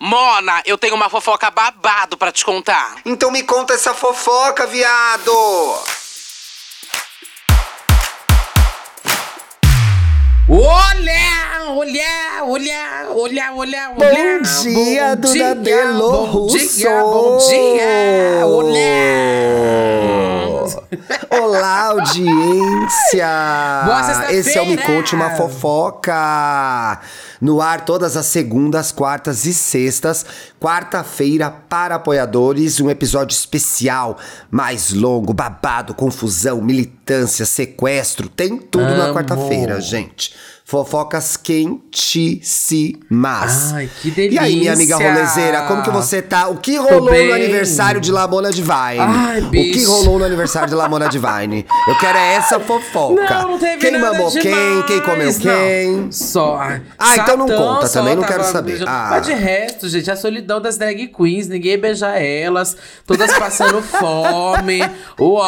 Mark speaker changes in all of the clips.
Speaker 1: Mona, eu tenho uma fofoca babado pra te contar.
Speaker 2: Então me conta essa fofoca, viado!
Speaker 1: Olha, olha, olha, olha, olha,
Speaker 2: Bom
Speaker 1: olha.
Speaker 2: dia,
Speaker 1: bom
Speaker 2: Duda
Speaker 1: dia, bom
Speaker 2: Russo!
Speaker 1: dia, bom dia, olha.
Speaker 2: Olá, audiência!
Speaker 1: Boa!
Speaker 2: Esse é o Me Conte Uma Fofoca! No ar todas as segundas, quartas e sextas. Quarta-feira para apoiadores, um episódio especial, mais longo, babado, confusão, militância, sequestro. Tem tudo na
Speaker 1: Amo.
Speaker 2: quarta-feira, gente. Fofocas quentíssimas.
Speaker 1: Ai, que
Speaker 2: E aí, minha amiga
Speaker 1: delícia!
Speaker 2: rolezeira, como que você tá? O que rolou no aniversário de Lamona Divine?
Speaker 1: Ai,
Speaker 2: o que
Speaker 1: bicho.
Speaker 2: rolou no aniversário de Lamona Divine? Eu quero é essa fofoca.
Speaker 1: Não, não teve
Speaker 2: quem
Speaker 1: nada
Speaker 2: mamou
Speaker 1: demais,
Speaker 2: quem, quem comeu
Speaker 1: não.
Speaker 2: quem.
Speaker 1: Só.
Speaker 2: Ah, então não
Speaker 1: Satã
Speaker 2: conta, também não quero saber. Ah.
Speaker 1: Mas de resto, gente, a solidão das drag queens, ninguém beija elas, todas passando fome. Uó!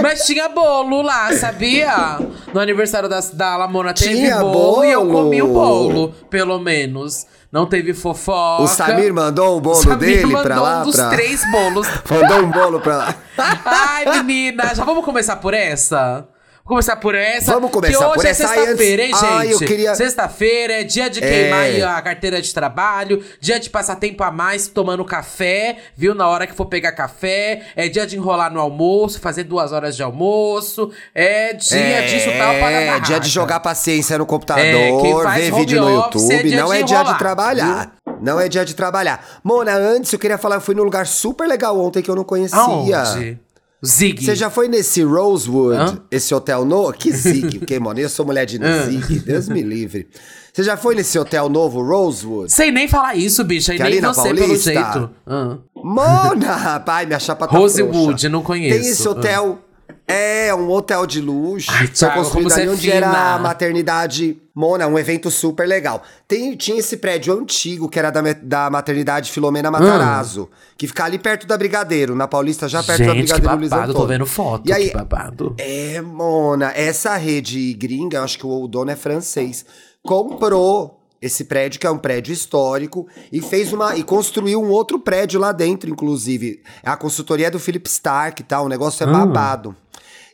Speaker 1: Mas tinha bolo lá, sabia? No aniversário da, da Lamona teve
Speaker 2: Tinha
Speaker 1: bolo, e eu
Speaker 2: bolo?
Speaker 1: comi o bolo, pelo menos. Não teve fofoca.
Speaker 2: O Samir mandou o bolo
Speaker 1: O
Speaker 2: dele
Speaker 1: mandou
Speaker 2: pra lá?
Speaker 1: um dos
Speaker 2: pra...
Speaker 1: três bolos.
Speaker 2: Mandou um bolo pra lá.
Speaker 1: Ai, menina, já vamos começar por essa? Vamos começar por essa?
Speaker 2: Vamos começar
Speaker 1: que hoje
Speaker 2: por
Speaker 1: é
Speaker 2: essa.
Speaker 1: Sexta-feira, hein, gente?
Speaker 2: Eu queria-
Speaker 1: Sexta-feira é dia de
Speaker 2: É.
Speaker 1: queimar aí a carteira de trabalho, dia de passar tempo a mais tomando café, viu? Na hora que for pegar café, é dia de enrolar no almoço, fazer duas horas de almoço, é dia de chutar o
Speaker 2: É, dia de jogar paciência no computador,
Speaker 1: É, quem faz
Speaker 2: ver vídeo no YouTube.
Speaker 1: é dia
Speaker 2: não é dia de trabalhar. Não é dia de trabalhar. Mona, antes eu queria falar, eu fui num lugar super legal ontem que eu não conhecia.
Speaker 1: Aonde? Zig.
Speaker 2: Você já foi nesse Rosewood,
Speaker 1: Hã?
Speaker 2: esse hotel novo? Que Zig, porque, mano, eu sou mulher de Zig, Deus me livre. Você já foi nesse hotel novo, Rosewood?
Speaker 1: Sei nem falar isso, bicha, e
Speaker 2: Que
Speaker 1: nem você pelo
Speaker 2: Paulista?
Speaker 1: jeito. Ah.
Speaker 2: Mona, rapaz, minha chapa tá
Speaker 1: Rosewood, não conheço.
Speaker 2: Tem esse hotel, é, um hotel de luxo.
Speaker 1: Ai,
Speaker 2: foi
Speaker 1: Thiago,
Speaker 2: construído
Speaker 1: como você
Speaker 2: ali onde era a maternidade Mona, um evento super legal. Tem, tinha esse prédio antigo, que era da, da maternidade Filomena Matarazzo, que fica ali perto da Brigadeiro, na Paulista, já perto da
Speaker 1: Gente, que
Speaker 2: Brigadeiro Luiz
Speaker 1: babado, tô
Speaker 2: Antônio.
Speaker 1: vendo foto,
Speaker 2: E aí,
Speaker 1: que babado.
Speaker 2: é, Mona, essa rede gringa, eu acho que o dono é francês, comprou esse prédio, que é um prédio histórico, e fez uma. e construiu um outro prédio lá dentro, inclusive. A consultoria é do Philip Stark e tal, o negócio é
Speaker 1: Ah.
Speaker 2: babado.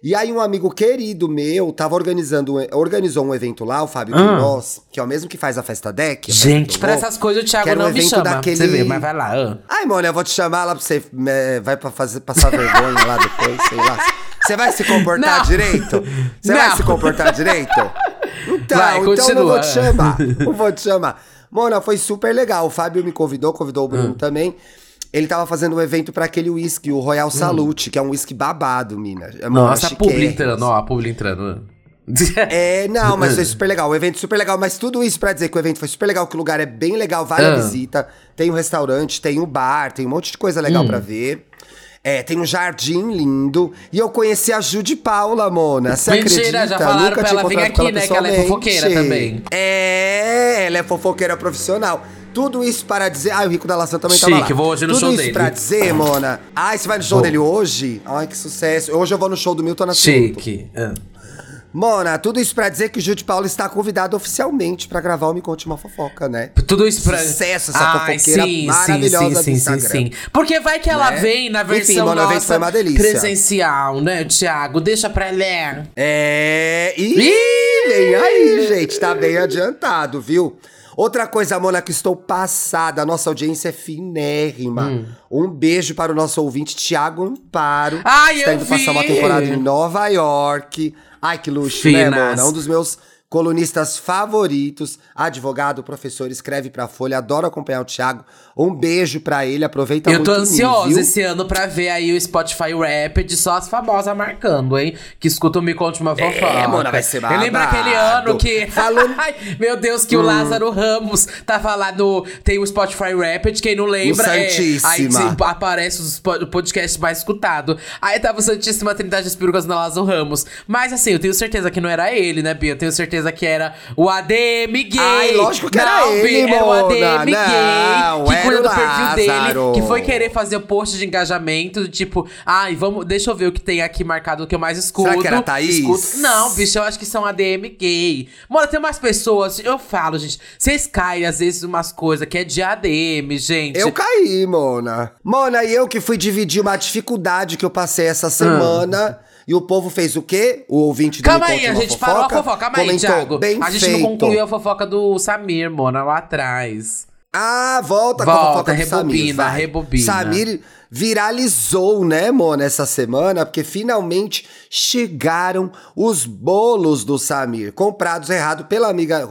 Speaker 2: E aí, um amigo querido meu tava organizando, um- organizou um evento lá, o Fábio
Speaker 1: Ah.
Speaker 2: Queiroz, que é o mesmo que faz a festa deck. festa
Speaker 1: Gente, pra essas coisas o
Speaker 2: que
Speaker 1: Thiago
Speaker 2: era um
Speaker 1: não me chama.
Speaker 2: daquele-
Speaker 1: Você vê, mas vai lá. ah.
Speaker 2: Ai, mano, eu vou te chamar lá pra você. é, vai pra fazer, passar vergonha lá depois, sei lá. Você vai se comportar
Speaker 1: Não.
Speaker 2: direito? Você vai se comportar direito? Então,
Speaker 1: Vai,
Speaker 2: então eu não vou te chamar. Não vou te chamar. Mona, foi super legal. O Fábio me convidou, convidou o Bruno
Speaker 1: Hum.
Speaker 2: também. Ele tava fazendo um evento pra aquele whisky, o Royal Salute, que é um whisky babado, mina. É
Speaker 1: Hum. Nossa, a publi entrando, ó, a publi entrando.
Speaker 2: É, não, mas foi super legal. O evento super legal. Mas tudo isso pra dizer que o evento foi super legal, que o lugar é bem legal, vale a
Speaker 1: Ah.
Speaker 2: visita. Tem um restaurante, tem um bar, tem um monte de coisa legal
Speaker 1: Hum.
Speaker 2: pra ver. É, tem um jardim lindo. E eu conheci a Ju de Paula, Mona. Você
Speaker 1: Mentira,
Speaker 2: acredita?
Speaker 1: já falaram
Speaker 2: Nunca
Speaker 1: pra ela vir aqui, né, que ela é fofoqueira também.
Speaker 2: É, ela é fofoqueira profissional. Tudo isso para dizer. Ah, o Rico da Lação também tava
Speaker 1: Chique,
Speaker 2: lá.
Speaker 1: vou hoje no
Speaker 2: Tudo
Speaker 1: show
Speaker 2: isso
Speaker 1: dele.
Speaker 2: pra dizer, Mona. Ai, você vai no show
Speaker 1: Vou.
Speaker 2: dele hoje? Ai, que sucesso. Hoje eu vou no show do Milton Nascimento.
Speaker 1: Chique. ah.
Speaker 2: Mona, tudo isso pra dizer que o Gil de Paula está convidado oficialmente pra gravar o Me Conte Uma Fofoca, né?
Speaker 1: Tudo isso pra.
Speaker 2: Sucesso, essa
Speaker 1: Ai,
Speaker 2: fofoqueira
Speaker 1: sim,
Speaker 2: maravilhosa
Speaker 1: sim, sim, sim, sim. Porque vai que ela
Speaker 2: Né?
Speaker 1: vem na
Speaker 2: Enfim,
Speaker 1: versão
Speaker 2: o evento
Speaker 1: nossa
Speaker 2: foi uma delícia.
Speaker 1: presencial, né, Thiago? Deixa pra ler.
Speaker 2: É. Ih, vem aí, gente. Tá bem adiantado, viu? Outra coisa, Mona, que estou passada. A nossa audiência é finérrima.
Speaker 1: Hum.
Speaker 2: Um beijo para o nosso ouvinte, Thiago Amparo.
Speaker 1: Ai,
Speaker 2: Está indo passar uma
Speaker 1: vi.
Speaker 2: temporada em Nova York. Ai, que luxo, né,
Speaker 1: Finas.
Speaker 2: Mona? Um dos meus colunistas favoritos, advogado, professor, escreve pra Folha, adoro acompanhar o Thiago. Um beijo pra ele, aproveita
Speaker 1: Eu
Speaker 2: muito
Speaker 1: tô
Speaker 2: o
Speaker 1: ansiosa
Speaker 2: nível.
Speaker 1: esse ano pra ver aí o Spotify Rapid, só as famosas marcando, hein? Que escutam Me Conte Uma Fofoca.
Speaker 2: É, mona, vai ser
Speaker 1: Eu lembro
Speaker 2: babado.
Speaker 1: aquele ano que... Ai, meu Deus, que o Lázaro Ramos tava lá no... Tem o Spotify Rapid, quem não lembra...
Speaker 2: O
Speaker 1: é,
Speaker 2: Santíssima.
Speaker 1: aí se- aparece os po- podcast mais escutado. Aí tava o Santíssima Trindade das Perucas no Lázaro Ramos. Mas assim, eu tenho certeza que não era ele, né, Bia? Eu tenho certeza certeza que era o ADM gay.
Speaker 2: Ai, lógico que era
Speaker 1: não,
Speaker 2: ele,
Speaker 1: Bi, Era o. ADM
Speaker 2: Não,
Speaker 1: gay, que
Speaker 2: era
Speaker 1: cuida do perfil dele, que foi querer fazer o post de engajamento, tipo, ai, vamos, deixa eu ver o que tem aqui marcado, o que eu mais escuto.
Speaker 2: Será que era a Thaís?
Speaker 1: Escuto. Não, bicho, eu acho que são ADM gay. Mano, tem umas pessoas, eu falo, gente, vocês caem às vezes umas coisas que é de ADM, gente.
Speaker 2: Eu caí, Mona. Mona, e eu que fui dividir uma dificuldade que eu passei essa semana. E o povo fez o quê? O ouvinte do
Speaker 1: Calma aí, a gente parou a fofoca. Calma aí, Thiago.
Speaker 2: Bem
Speaker 1: a gente
Speaker 2: feito.
Speaker 1: não concluiu a fofoca do Samir, Mona, lá atrás.
Speaker 2: Ah, volta, com
Speaker 1: Volta,
Speaker 2: a fofoca do
Speaker 1: rebobina,
Speaker 2: Samir,
Speaker 1: rebobina.
Speaker 2: Samir viralizou, né, Mona, essa semana, porque finalmente chegaram os bolos do Samir, comprados errado pela amiga,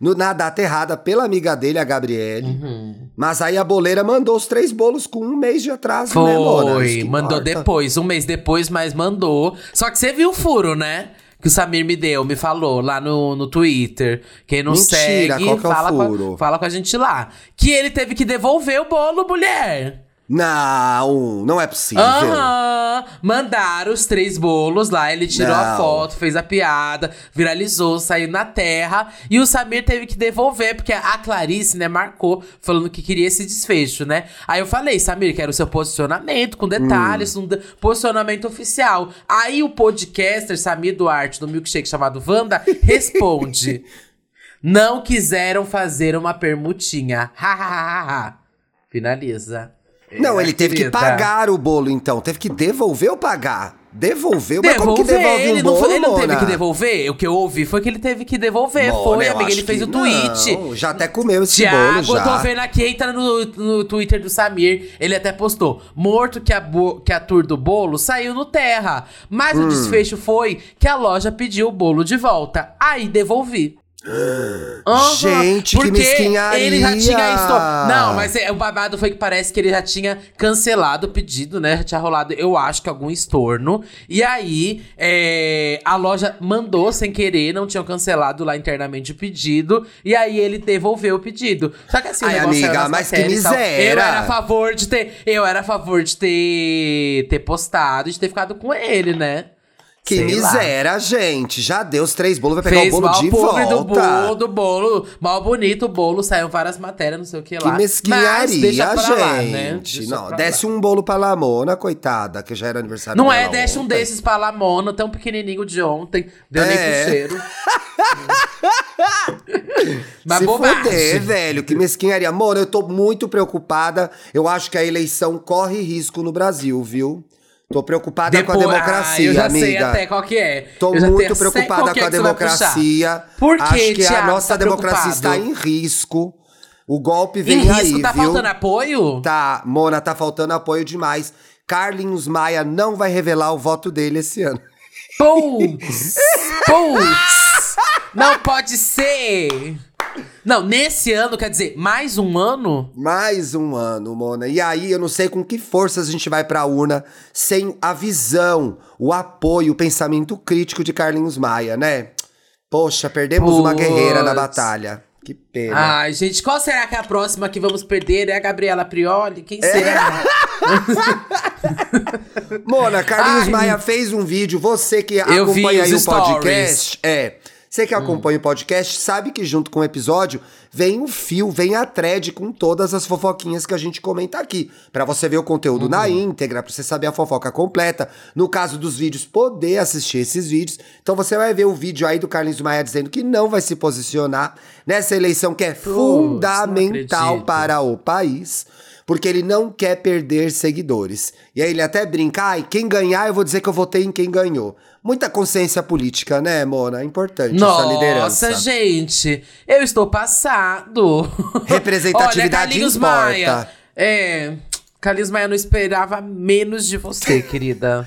Speaker 2: na data errada pela amiga dele, a Gabriele.
Speaker 1: Uhum.
Speaker 2: Mas aí a boleira mandou os três bolos com um mês de atraso, né, Mona?
Speaker 1: Foi, mandou
Speaker 2: importa.
Speaker 1: depois, um mês depois, mas mandou. Só que você viu o furo, né? Que o Samir me deu, me falou lá no, no Twitter. Quem não
Speaker 2: Mentira,
Speaker 1: segue,
Speaker 2: é
Speaker 1: fala? Com a, fala com a gente lá. Que ele teve que devolver o bolo, mulher.
Speaker 2: Não, não é possível.
Speaker 1: Aham, mandaram os três bolos lá, ele tirou a
Speaker 2: Não.
Speaker 1: foto, fez a piada, viralizou, saiu na terra. E o Samir teve que devolver, porque a Clarice, né, marcou, falando que queria esse desfecho, né? Aí eu falei, Samir, quero o seu posicionamento, com detalhes,
Speaker 2: Hum.
Speaker 1: um de- posicionamento oficial. Aí o podcaster Samir Duarte, do Milkshake chamado Wanda, responde: Não quiseram fazer uma permutinha. Ha, ha, ha, ha, ha. Finaliza.
Speaker 2: Não, ele teve que pagar o bolo, então. Teve que devolver ou pagar? Devolveu? Mas como que
Speaker 1: Devolver,
Speaker 2: devolve
Speaker 1: ele
Speaker 2: um
Speaker 1: não,
Speaker 2: bolo,
Speaker 1: foi- ele não teve que devolver. O que eu ouvi foi que ele teve que devolver.
Speaker 2: Mona,
Speaker 1: foi, amiga. Ele fez o tweet.
Speaker 2: não. Já até comeu esse bolo,
Speaker 1: Tiago,
Speaker 2: já.
Speaker 1: eu tô vendo aqui, entra no, no Twitter do Samir. Ele até postou: morto que a, que a tour do bolo saiu no terra. Mas
Speaker 2: Hum.
Speaker 1: o desfecho foi que a loja pediu o bolo de volta. Aí devolvi. Aham,
Speaker 2: Gente, que
Speaker 1: porque
Speaker 2: mesquinharia.
Speaker 1: Ele já tinha esto... Não, mas é, o babado foi que parece que ele já tinha cancelado o pedido, né? Já tinha rolado, eu acho que algum estorno. E aí, é, a loja mandou sem querer, não tinham cancelado lá internamente o pedido. E aí ele devolveu o pedido. Só que assim,
Speaker 2: Ai, amiga, mas que miséria.
Speaker 1: Eu era a favor de ter. Eu era a favor de ter, ter postado, de ter ficado com ele, né?
Speaker 2: Que
Speaker 1: Sei lá.
Speaker 2: miséria, gente. Já deu os três bolos, vai pegar
Speaker 1: Fez
Speaker 2: o bolo de volta.
Speaker 1: do bolo, do bolo, mal bonito o bolo, saiu várias matérias, não sei o que
Speaker 2: Que
Speaker 1: lá. Mas
Speaker 2: mesquinharia, gente.
Speaker 1: lá, né?
Speaker 2: Não, desce
Speaker 1: lá.
Speaker 2: um bolo pra Lamona, coitada, que já era aniversário
Speaker 1: Não é, deixa um desses pra Lamona, tão pequenininho de ontem, deu nem
Speaker 2: É.
Speaker 1: pro cheiro. Mas
Speaker 2: Se
Speaker 1: bobagem.
Speaker 2: fuder, velho, que mesquinharia. Mona, eu tô muito preocupada. Eu acho que a eleição corre risco no Brasil, viu? Tô preocupada com a democracia,
Speaker 1: ah, eu já
Speaker 2: amiga.
Speaker 1: sei até qual que é.
Speaker 2: Tô muito preocupada com
Speaker 1: é
Speaker 2: a democracia.
Speaker 1: Por que,
Speaker 2: Acho que a
Speaker 1: Thiago,
Speaker 2: nossa
Speaker 1: tá
Speaker 2: democracia está
Speaker 1: preocupado?
Speaker 2: em risco. O golpe vem
Speaker 1: Em risco,
Speaker 2: aí,
Speaker 1: tá
Speaker 2: viu?
Speaker 1: faltando apoio?
Speaker 2: Tá, Mona, tá faltando apoio demais. Carlinhos Maia não vai revelar o voto dele esse ano.
Speaker 1: Putz! Putz! Não pode ser! Não, nesse ano, quer dizer, mais um ano?
Speaker 2: Mais um ano, Mona. E aí, eu não sei com que forças a gente vai pra urna sem a visão, o apoio, o pensamento crítico de Carlinhos Maia, né? Poxa, perdemos uma guerreira na batalha. Que pena.
Speaker 1: Ai, gente, qual será que é a próxima que vamos perder? É a Gabriela Prioli?
Speaker 2: É.
Speaker 1: Quem será?
Speaker 2: Mona, Carlinhos
Speaker 1: Ai.
Speaker 2: Maia fez um vídeo. Você que
Speaker 1: Eu
Speaker 2: acompanha aí o podcast. É. Você que acompanha o podcast sabe que junto com o episódio vem um fio, vem a thread com todas as fofoquinhas que a gente comenta aqui. Pra você ver o conteúdo na íntegra, pra você saber a fofoca completa. No caso dos vídeos, poder assistir esses vídeos. Então você vai ver o vídeo aí do Carlinhos Maia dizendo que não vai se posicionar nessa eleição que é fundamental para o país porque ele não quer perder seguidores. E aí ele até brinca, ai, quem ganhar eu vou dizer que eu votei em quem ganhou. Muita consciência política, né, Mona? É importante essa liderança.
Speaker 1: Nossa, gente, eu estou passado.
Speaker 2: Representatividade
Speaker 1: Olha,
Speaker 2: importa.
Speaker 1: Maia. É. Carlinhos Maia não esperava menos de você, querida.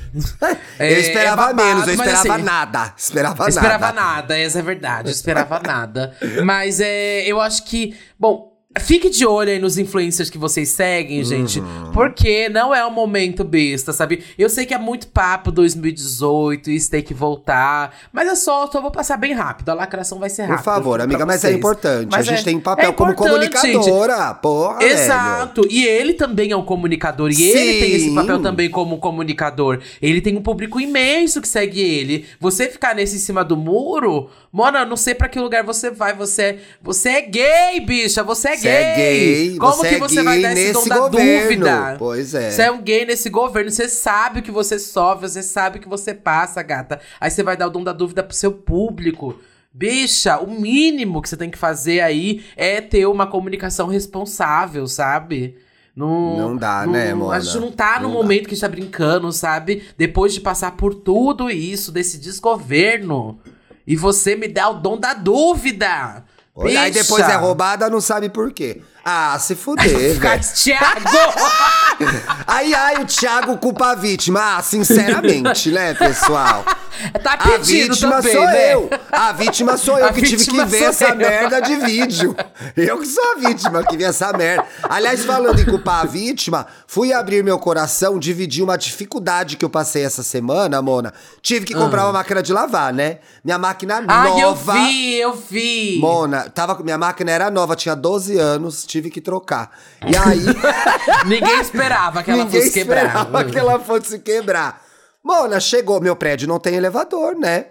Speaker 1: É,
Speaker 2: eu esperava
Speaker 1: é babado,
Speaker 2: menos, eu esperava
Speaker 1: assim,
Speaker 2: nada. Esperava
Speaker 1: esperava
Speaker 2: nada.
Speaker 1: nada, essa é verdade, eu esperava nada. Mas é, eu acho que, bom, Fique de olho aí nos influencers que vocês seguem, gente. Porque não é um momento besta, sabe? Eu sei que é muito papo 2018, isso tem que voltar. Mas é só, só vou passar bem rápido. A lacração vai ser
Speaker 2: Por
Speaker 1: rápida.
Speaker 2: favor,
Speaker 1: pra
Speaker 2: amiga, mas é importante.
Speaker 1: Mas
Speaker 2: a gente
Speaker 1: é-
Speaker 2: tem papel
Speaker 1: é
Speaker 2: como
Speaker 1: importante, gente.
Speaker 2: comunicadora. Porra, velho.
Speaker 1: Exato. E ele também é um comunicador. E ele tem esse
Speaker 2: Sim.
Speaker 1: papel também como comunicador. Ele tem um público imenso que segue ele. Você ficar nesse em cima do muro, Mona, não sei pra que lugar você vai. Você, você é gay, bicha. Você é
Speaker 2: Você
Speaker 1: gay.
Speaker 2: é gay,
Speaker 1: Como
Speaker 2: você
Speaker 1: que
Speaker 2: é
Speaker 1: você
Speaker 2: gay
Speaker 1: vai dar esse dom da
Speaker 2: governo.
Speaker 1: dúvida?
Speaker 2: Pois é.
Speaker 1: Você é um gay nesse governo. Você sabe o que você sofre. Você sabe o que você passa, gata. Aí você vai dar o dom da dúvida pro seu público. Bicha, o mínimo que você tem que fazer aí é ter uma comunicação responsável, sabe? Não,
Speaker 2: Não dá, né, Mona?
Speaker 1: A gente não tá no
Speaker 2: Não dá.
Speaker 1: momento que a gente tá brincando, sabe? Depois de passar por tudo isso, desse desgoverno. E você me dá o dom da dúvida.
Speaker 2: Olha, Aí depois é roubada, não sabe por quê. Ah, se fuder, velho.
Speaker 1: Thiago!
Speaker 2: Aí, ai, o Thiago culpa a vítima. Ah, sinceramente, né, pessoal?
Speaker 1: tá
Speaker 2: A vítima
Speaker 1: também,
Speaker 2: sou
Speaker 1: né?
Speaker 2: eu. A vítima sou eu
Speaker 1: A
Speaker 2: que tive que ver essa
Speaker 1: eu.
Speaker 2: merda de vídeo. Eu que sou a vítima que vi essa merda. Aliás, falando em culpar a vítima, fui abrir meu coração, dividir uma dificuldade que eu passei essa semana, Mona. Tive que comprar uma máquina de lavar, né? Minha máquina
Speaker 1: Ai, eu
Speaker 2: nova.
Speaker 1: vi, eu vi.
Speaker 2: Mona, tava, minha máquina era nova, tinha 12 anos, tive que trocar. E aí.
Speaker 1: Ninguém esperava que ela
Speaker 2: Ninguém
Speaker 1: fosse quebrar.
Speaker 2: esperava que ela fosse quebrar. Mona, chegou, meu prédio não tem elevador, né?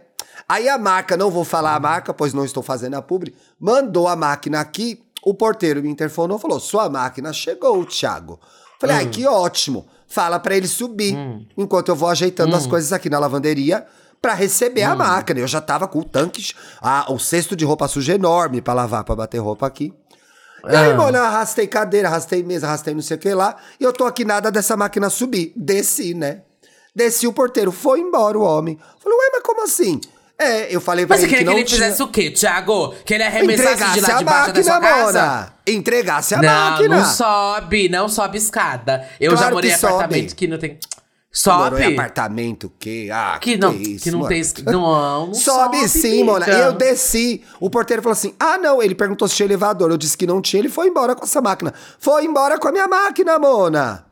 Speaker 2: Aí a marca, não vou falar a marca, pois não estou fazendo a publi, mandou a máquina aqui, o porteiro me interfonou, falou, sua máquina chegou, Thiago. Falei,
Speaker 1: Hum.
Speaker 2: ai, que ótimo. Fala pra ele subir, enquanto eu vou ajeitando
Speaker 1: Hum.
Speaker 2: as coisas aqui na lavanderia pra receber a máquina. Eu já tava com o tanque, a, o cesto de roupa suja enorme pra lavar, pra bater roupa aqui. E aí,
Speaker 1: Ah.
Speaker 2: mano, eu arrastei cadeira, arrastei mesa, arrastei não sei o que lá. E eu tô aqui nada dessa máquina subir. Desci, né? Desci o porteiro, foi embora o homem. Falei, ué, mas como assim? É, eu falei pra
Speaker 1: Mas você
Speaker 2: ele que
Speaker 1: queria que
Speaker 2: não
Speaker 1: ele
Speaker 2: tinha...
Speaker 1: fizesse o quê, Thiago? Que ele arremessasse de
Speaker 2: Entregasse
Speaker 1: lá
Speaker 2: a
Speaker 1: de baixo da sua casa?
Speaker 2: Mona. Entregasse a
Speaker 1: não,
Speaker 2: máquina.
Speaker 1: não sobe, não sobe escada. Eu
Speaker 2: Claro
Speaker 1: já morei em
Speaker 2: que sobe.
Speaker 1: apartamento que não tem.
Speaker 2: Morou em
Speaker 1: Sobe?
Speaker 2: apartamento, que? Ah,
Speaker 1: Que não,
Speaker 2: isso,
Speaker 1: que não
Speaker 2: mano.
Speaker 1: tem. Não, não
Speaker 2: Sobe,
Speaker 1: sobe
Speaker 2: sim, Mona. Eu desci. O porteiro falou assim: ah, não. Ele perguntou se tinha elevador. Eu disse que não tinha. Ele foi embora com essa máquina. Foi embora com a minha máquina, Mona.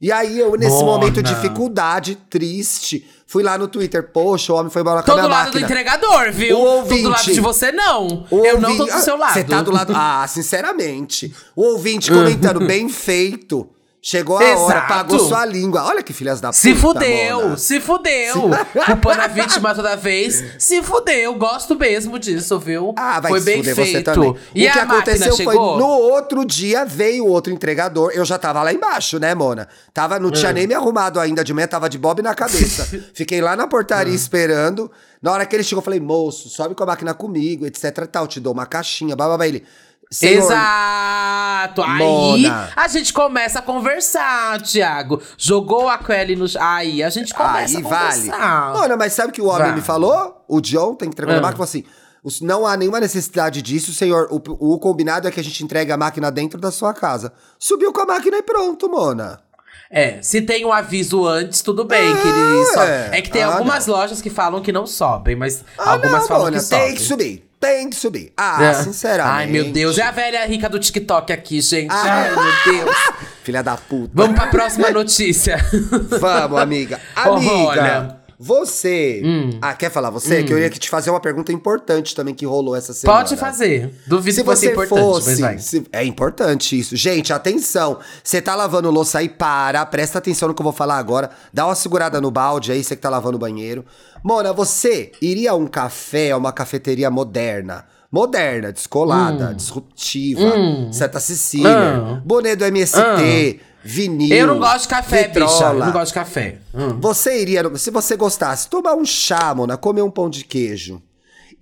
Speaker 2: E aí, eu, nesse
Speaker 1: Mona.
Speaker 2: momento de dificuldade, triste, fui lá no Twitter. Poxa, o homem foi embora com a
Speaker 1: Tô
Speaker 2: minha
Speaker 1: do lado
Speaker 2: máquina.
Speaker 1: do entregador, viu?
Speaker 2: O
Speaker 1: Tô
Speaker 2: ouvinte.
Speaker 1: do lado de você, não. Eu não tô
Speaker 2: ouvinte-
Speaker 1: do seu lado.
Speaker 2: Você tá do lado. Ah, sinceramente. O ouvinte comentando, bem feito. Chegou a hora,
Speaker 1: Exato.
Speaker 2: pagou sua língua. Olha que filhas da
Speaker 1: Se
Speaker 2: puta,
Speaker 1: fudeu,
Speaker 2: Mona.
Speaker 1: se fudeu. Culpando a vítima toda vez. Se fudeu, gosto mesmo disso, viu?
Speaker 2: Ah, vai
Speaker 1: Foi
Speaker 2: se
Speaker 1: bem
Speaker 2: fuder
Speaker 1: feito.
Speaker 2: você também.
Speaker 1: E
Speaker 2: o que aconteceu foi
Speaker 1: chegou?
Speaker 2: no outro dia veio outro entregador. Eu já tava lá embaixo, né, Mona? Tava, não
Speaker 1: Hum.
Speaker 2: tinha nem me arrumado ainda de manhã, tava de bob na cabeça. Fiquei lá na
Speaker 1: Hum.
Speaker 2: portaria esperando. Na hora que ele chegou, eu falei, moço, sobe com a máquina comigo, etc tal. Te dou uma caixinha, bababá. Ele. "Senhor,
Speaker 1: Exato! Aí
Speaker 2: Mona.
Speaker 1: a gente começa a conversar, Thiago. Jogou a Kelly no. Aí a gente começa
Speaker 2: Aí
Speaker 1: a
Speaker 2: vale.
Speaker 1: conversar.
Speaker 2: Mona, mas sabe o que o homem
Speaker 1: Vale.
Speaker 2: me falou? O John tem que entregar a
Speaker 1: Ah.
Speaker 2: máquina falou assim: "Os- não há nenhuma necessidade disso, senhor. O, o combinado é que a gente entregue a máquina dentro da sua casa. Subiu com a máquina e pronto, Mona.
Speaker 1: É, se tem um aviso antes, tudo bem, que ele
Speaker 2: É.
Speaker 1: sobe. É que tem
Speaker 2: Ah,
Speaker 1: algumas
Speaker 2: não.
Speaker 1: lojas que falam que não sobem, mas
Speaker 2: Ah,
Speaker 1: algumas
Speaker 2: não,
Speaker 1: falam
Speaker 2: Mona,
Speaker 1: que sobem.
Speaker 2: tem que subir. Tem que subir. Ah,
Speaker 1: É.
Speaker 2: sinceramente.
Speaker 1: Ai, meu Deus. É a velha rica do TikTok aqui, gente.
Speaker 2: Ah.
Speaker 1: Ai, meu Deus.
Speaker 2: Filha da puta.
Speaker 1: Vamos pra próxima notícia.
Speaker 2: Vamos, amiga.
Speaker 1: Oh,
Speaker 2: Amiga,
Speaker 1: olha. Hum.
Speaker 2: você. Ah, quer falar você? Que eu ia te fazer uma pergunta importante também que rolou essa semana.
Speaker 1: Pode fazer. Duvido
Speaker 2: Se
Speaker 1: que
Speaker 2: você
Speaker 1: importante,
Speaker 2: fosse,
Speaker 1: mas
Speaker 2: se- é importante isso. Gente, atenção. Você tá lavando louça aí, para, presta atenção no que eu vou falar agora. Dá uma segurada no balde aí, você que tá lavando o banheiro. Mona, você iria a um café, a uma cafeteria moderna? Moderna, descolada, disruptiva, Santa Cecília,
Speaker 1: Hum.
Speaker 2: boné do MST, vinil.
Speaker 1: Eu não gosto de café, bicha. Eu
Speaker 2: vitrola.
Speaker 1: não gosto de café. Hum.
Speaker 2: Você iria, se você gostasse, tomar um chá, Mona, comer um pão de queijo.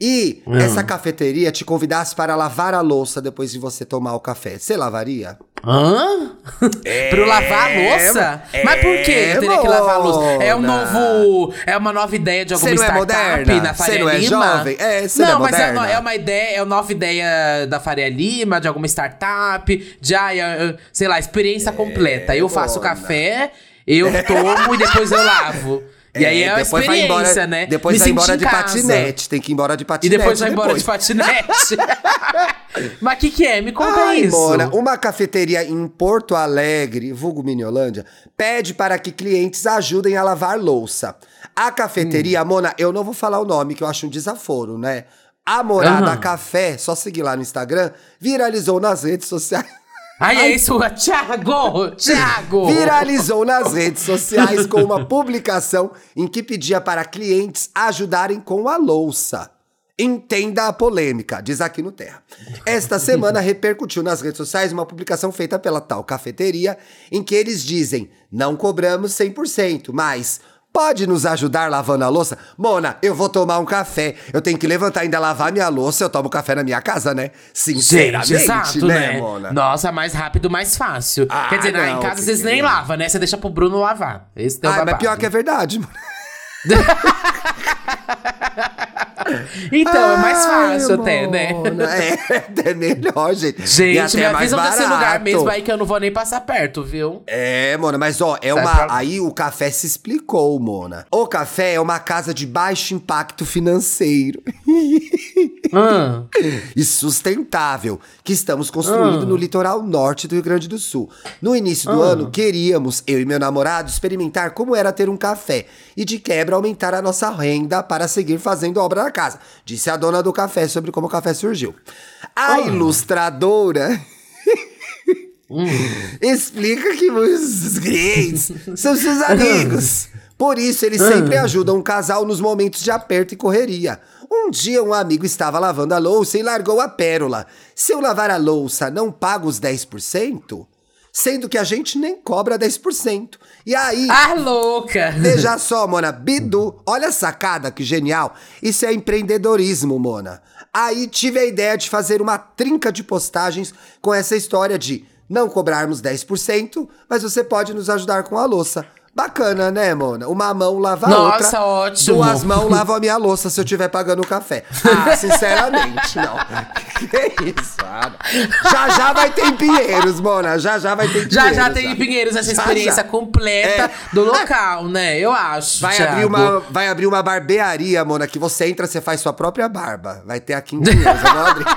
Speaker 2: E
Speaker 1: Hum.
Speaker 2: essa cafeteria te convidasse para lavar a louça depois de você tomar o café. Você lavaria?
Speaker 1: Hã? pra eu lavar a louça? Mas por que eu teria que lavar a louça? É um novo. É uma nova ideia de alguma
Speaker 2: é
Speaker 1: startup
Speaker 2: moderna?
Speaker 1: na Faria
Speaker 2: não é
Speaker 1: Lima?
Speaker 2: jovem? É, não
Speaker 1: não,
Speaker 2: é
Speaker 1: mas é, é uma ideia, é uma nova ideia da Faria Lima, de alguma startup, de, ah, sei lá, experiência completa. Eu faço
Speaker 2: Mona.
Speaker 1: café, eu tomo e depois eu lavo. E aí é a
Speaker 2: depois vai embora,
Speaker 1: né?
Speaker 2: Depois
Speaker 1: Me
Speaker 2: vai embora de
Speaker 1: casa.
Speaker 2: patinete. Tem que ir embora de
Speaker 1: E
Speaker 2: patinete.
Speaker 1: depois vai embora de patinete. Mas o que, que é? Me conta
Speaker 2: Ai,
Speaker 1: isso.
Speaker 2: Mona, uma cafeteria em Porto Alegre, vulgo Miniolândia, pede para que clientes ajudem a lavar louça. A cafeteria,
Speaker 1: Hum.
Speaker 2: Mona, eu não vou falar o nome, que eu acho um desaforo, né? A Morada
Speaker 1: Aham.
Speaker 2: Café, só seguir lá no Instagram, viralizou nas redes sociais.
Speaker 1: Ai, é isso, Thiago! Thiago!
Speaker 2: Viralizou nas redes sociais com uma publicação em que pedia para clientes ajudarem com a louça. Entenda a polêmica, diz aqui no Terra. Esta semana repercutiu nas redes sociais uma publicação feita pela tal cafeteria em que eles dizem: não cobramos 100%, mas pode nos ajudar lavando a louça? Mona, eu vou tomar um café, eu tenho que levantar ainda lavar minha louça, eu tomo café na minha casa, né? Sinceramente,
Speaker 1: Gente, exato,
Speaker 2: né,
Speaker 1: né?
Speaker 2: Mona?
Speaker 1: Nossa, mais rápido, mais fácil.
Speaker 2: Ah,
Speaker 1: Quer dizer, em
Speaker 2: não,
Speaker 1: casa
Speaker 2: que
Speaker 1: vocês nem
Speaker 2: que-
Speaker 1: lavam, né? Você deixa pro Bruno lavar. Esse é o
Speaker 2: Ah, mas
Speaker 1: babado.
Speaker 2: pior que é verdade, mano.
Speaker 1: Então, é mais
Speaker 2: Ai,
Speaker 1: fácil até, né?
Speaker 2: É, até melhor, gente.
Speaker 1: Gente, me
Speaker 2: é mais
Speaker 1: avisam desse lugar mesmo aí que eu não vou nem passar perto, viu?
Speaker 2: É, Mona, mas ó, é uma.
Speaker 1: pra lá.
Speaker 2: Aí o café se explicou, Mona. O café é uma casa de baixo impacto financeiro
Speaker 1: Ah,
Speaker 2: e sustentável que estamos construindo
Speaker 1: Ah.
Speaker 2: no litoral norte do Rio Grande do Sul. No início do
Speaker 1: Ah.
Speaker 2: ano, queríamos, eu e meu namorado, experimentar como era ter um café e de quebra aumentar a nossa renda para seguir fazendo obra na casa. Disse a dona do café sobre como o café surgiu. A
Speaker 1: Ah.
Speaker 2: ilustradora.
Speaker 1: Hum.
Speaker 2: Explica que os clientes são seus amigos. Por isso, eles sempre ajudam um casal nos momentos de aperto e correria. Um dia, um amigo estava lavando a louça e largou a pérola. Se eu lavar a louça, não pago os 10%? Sendo que a gente nem cobra 10%. E aí,
Speaker 1: ah, louca!
Speaker 2: Veja só, Mona, Bidu, olha a sacada que genial. Isso é empreendedorismo, Mona. Aí tive a ideia de fazer uma trinca de postagens com essa história de não cobrarmos 10%, mas você pode nos ajudar com a louça. Bacana, né, Mona? Uma mão lava a
Speaker 1: Nossa,
Speaker 2: outra.
Speaker 1: ótimo.
Speaker 2: Duas mãos lavam a minha louça se eu estiver pagando o café. Ah, sinceramente, não. Que isso, ah, não. Já já vai ter em Pinheiros, Mona. Já já vai ter em Pinheiros.
Speaker 1: Já já tem em Pinheiros essa
Speaker 2: Já,
Speaker 1: experiência
Speaker 2: já.
Speaker 1: completa
Speaker 2: É.
Speaker 1: do local, né? Eu acho.
Speaker 2: Vai
Speaker 1: Thiago.
Speaker 2: abrir, uma, vai abrir uma barbearia, Mona, que você entra, você faz sua própria barba. Vai ter aqui em Pinheiros, eu vou abrir.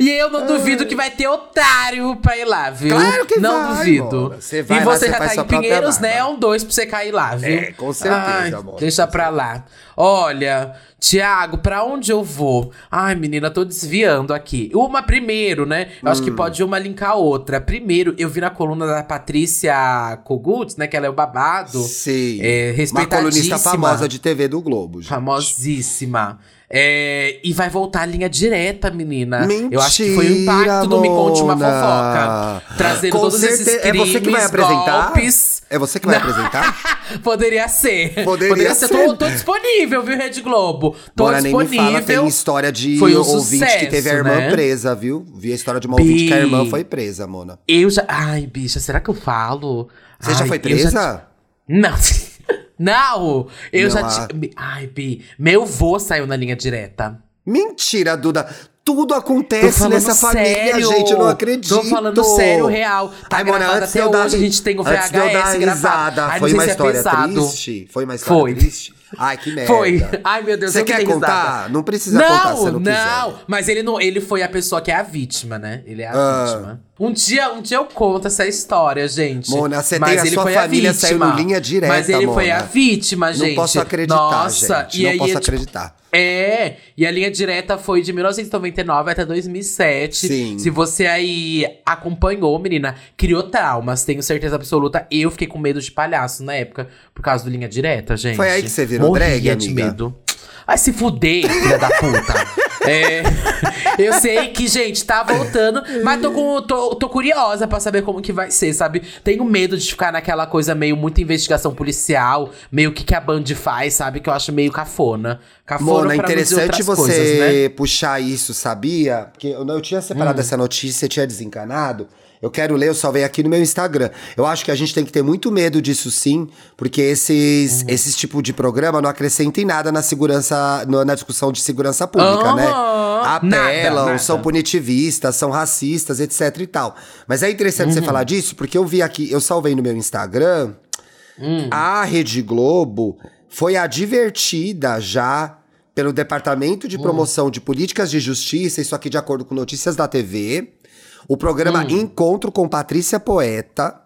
Speaker 1: E eu não duvido que vai ter otário pra ir lá, viu?
Speaker 2: Claro que
Speaker 1: não
Speaker 2: vai,
Speaker 1: duvido.
Speaker 2: Mona. Você vai
Speaker 1: e
Speaker 2: lá,
Speaker 1: você
Speaker 2: você
Speaker 1: já
Speaker 2: faz
Speaker 1: tá em Pinheiros, né? É um dois pra você cair lá, viu?
Speaker 2: É, com certeza,
Speaker 1: Ai,
Speaker 2: Mona.
Speaker 1: Deixa pra lá. Olha, Tiago, pra onde eu vou? Ai, menina, tô desviando aqui. Uma primeiro, né? Eu
Speaker 2: Hum.
Speaker 1: acho que pode uma linkar a outra. Primeiro, eu vi na coluna da Patrícia Kogut, né? Que ela é o babado.
Speaker 2: Sim.
Speaker 1: É,
Speaker 2: Uma
Speaker 1: respeitadíssima.
Speaker 2: colunista famosa de TV do Globo, gente.
Speaker 1: Famosíssima. É, e vai voltar a linha direta, menina. Eu acho que
Speaker 2: Mentira,
Speaker 1: foi o impacto do Me Conte Uma. Fofoca. Trazendo
Speaker 2: Com
Speaker 1: todos esses
Speaker 2: certeza.
Speaker 1: crimes,
Speaker 2: É você que vai apresentar?
Speaker 1: golpes.
Speaker 2: É você que vai apresentar?
Speaker 1: Poderia ser.
Speaker 2: Poderia
Speaker 1: ser.
Speaker 2: ser.
Speaker 1: Tô, tô disponível, viu, Rede Globo? Tô
Speaker 2: Mona, nem me
Speaker 1: disponível.
Speaker 2: fala, tem história de
Speaker 1: Foi um
Speaker 2: ouvinte que teve a
Speaker 1: sucesso,
Speaker 2: irmã
Speaker 1: né?
Speaker 2: presa, viu? Vi a história de uma
Speaker 1: Bi.
Speaker 2: ouvinte que a irmã foi presa, Mona.
Speaker 1: Eu já. Ai, bicha, será que eu falo?
Speaker 2: Você já
Speaker 1: Ai,
Speaker 2: foi
Speaker 1: eu
Speaker 2: presa?
Speaker 1: Não. Não! Eu
Speaker 2: Não,
Speaker 1: já.
Speaker 2: a-
Speaker 1: ti- Ai, Bi. Meu vô saiu na linha direta.
Speaker 2: Mentira, Duda. Tudo acontece nessa família,
Speaker 1: sério.
Speaker 2: gente. Eu não acredito.
Speaker 1: Tô falando sério, real. Tá
Speaker 2: Ai,
Speaker 1: gravado
Speaker 2: antes de
Speaker 1: até
Speaker 2: eu dar-
Speaker 1: hoje, a gente tem o
Speaker 2: antes de eu dar
Speaker 1: VHS gravado.
Speaker 2: risada,
Speaker 1: Ai, não
Speaker 2: foi uma
Speaker 1: é
Speaker 2: história triste? Foi uma história
Speaker 1: Foi.
Speaker 2: triste? Ai, que merda.
Speaker 1: Foi. Ai, meu Deus,
Speaker 2: Você quer contar?
Speaker 1: risada.
Speaker 2: Não precisa
Speaker 1: não,
Speaker 2: contar você não
Speaker 1: não.
Speaker 2: quiser.
Speaker 1: Mas ele não, ele foi a pessoa que é a vítima, né? Ele é a
Speaker 2: Ah.
Speaker 1: vítima. Um dia, um dia eu conto essa história, gente.
Speaker 2: Mona, você
Speaker 1: Mas
Speaker 2: tem a
Speaker 1: ele
Speaker 2: sua
Speaker 1: foi
Speaker 2: família
Speaker 1: vítima.
Speaker 2: saiu no linha direta,
Speaker 1: Mas ele foi
Speaker 2: Mona.
Speaker 1: a vítima, gente.
Speaker 2: Não posso acreditar,
Speaker 1: Nossa,
Speaker 2: gente.
Speaker 1: E
Speaker 2: não
Speaker 1: aí,
Speaker 2: posso
Speaker 1: tipo,
Speaker 2: acreditar.
Speaker 1: É, e a linha direta foi de 1999 até 2007.
Speaker 2: Sim.
Speaker 1: Se você aí acompanhou, menina, criou traumas, tenho certeza absoluta. Eu fiquei com medo de palhaço na época, por causa do linha direta, gente.
Speaker 2: Foi aí que você virou
Speaker 1: Morria
Speaker 2: drag,
Speaker 1: de
Speaker 2: amiga?
Speaker 1: medo. Ai, se fuder, filha da puta. É, eu sei que, gente, tá voltando, mas tô, com, tô, tô curiosa pra saber como que vai ser, sabe? Tenho medo de ficar naquela coisa meio muita investigação policial, meio que que a Band faz, sabe? Que eu acho meio cafona. Cafona
Speaker 2: Mona,
Speaker 1: pra
Speaker 2: interessante você
Speaker 1: coisas, né?
Speaker 2: puxar isso, sabia? Porque eu, eu tinha separado
Speaker 1: Hum.
Speaker 2: essa notícia, tinha desencanado. Eu quero ler, eu salvei aqui no meu Instagram. Eu acho que a gente tem que ter muito medo disso sim, porque esses,
Speaker 1: Uhum.
Speaker 2: esses tipo de programa não acrescentem nada na segurança, na discussão de segurança pública, né?
Speaker 1: Aham.
Speaker 2: Apelam,
Speaker 1: Nada, nada.
Speaker 2: são punitivistas, são racistas, etc e tal. Mas é interessante você falar disso, porque eu vi aqui, eu salvei no meu Instagram. Hum. A Rede Globo foi advertida já pelo Departamento de hum. Promoção de Políticas de Justiça, isso aqui de acordo com notícias da TV. O programa hum. Encontro com Patrícia Poeta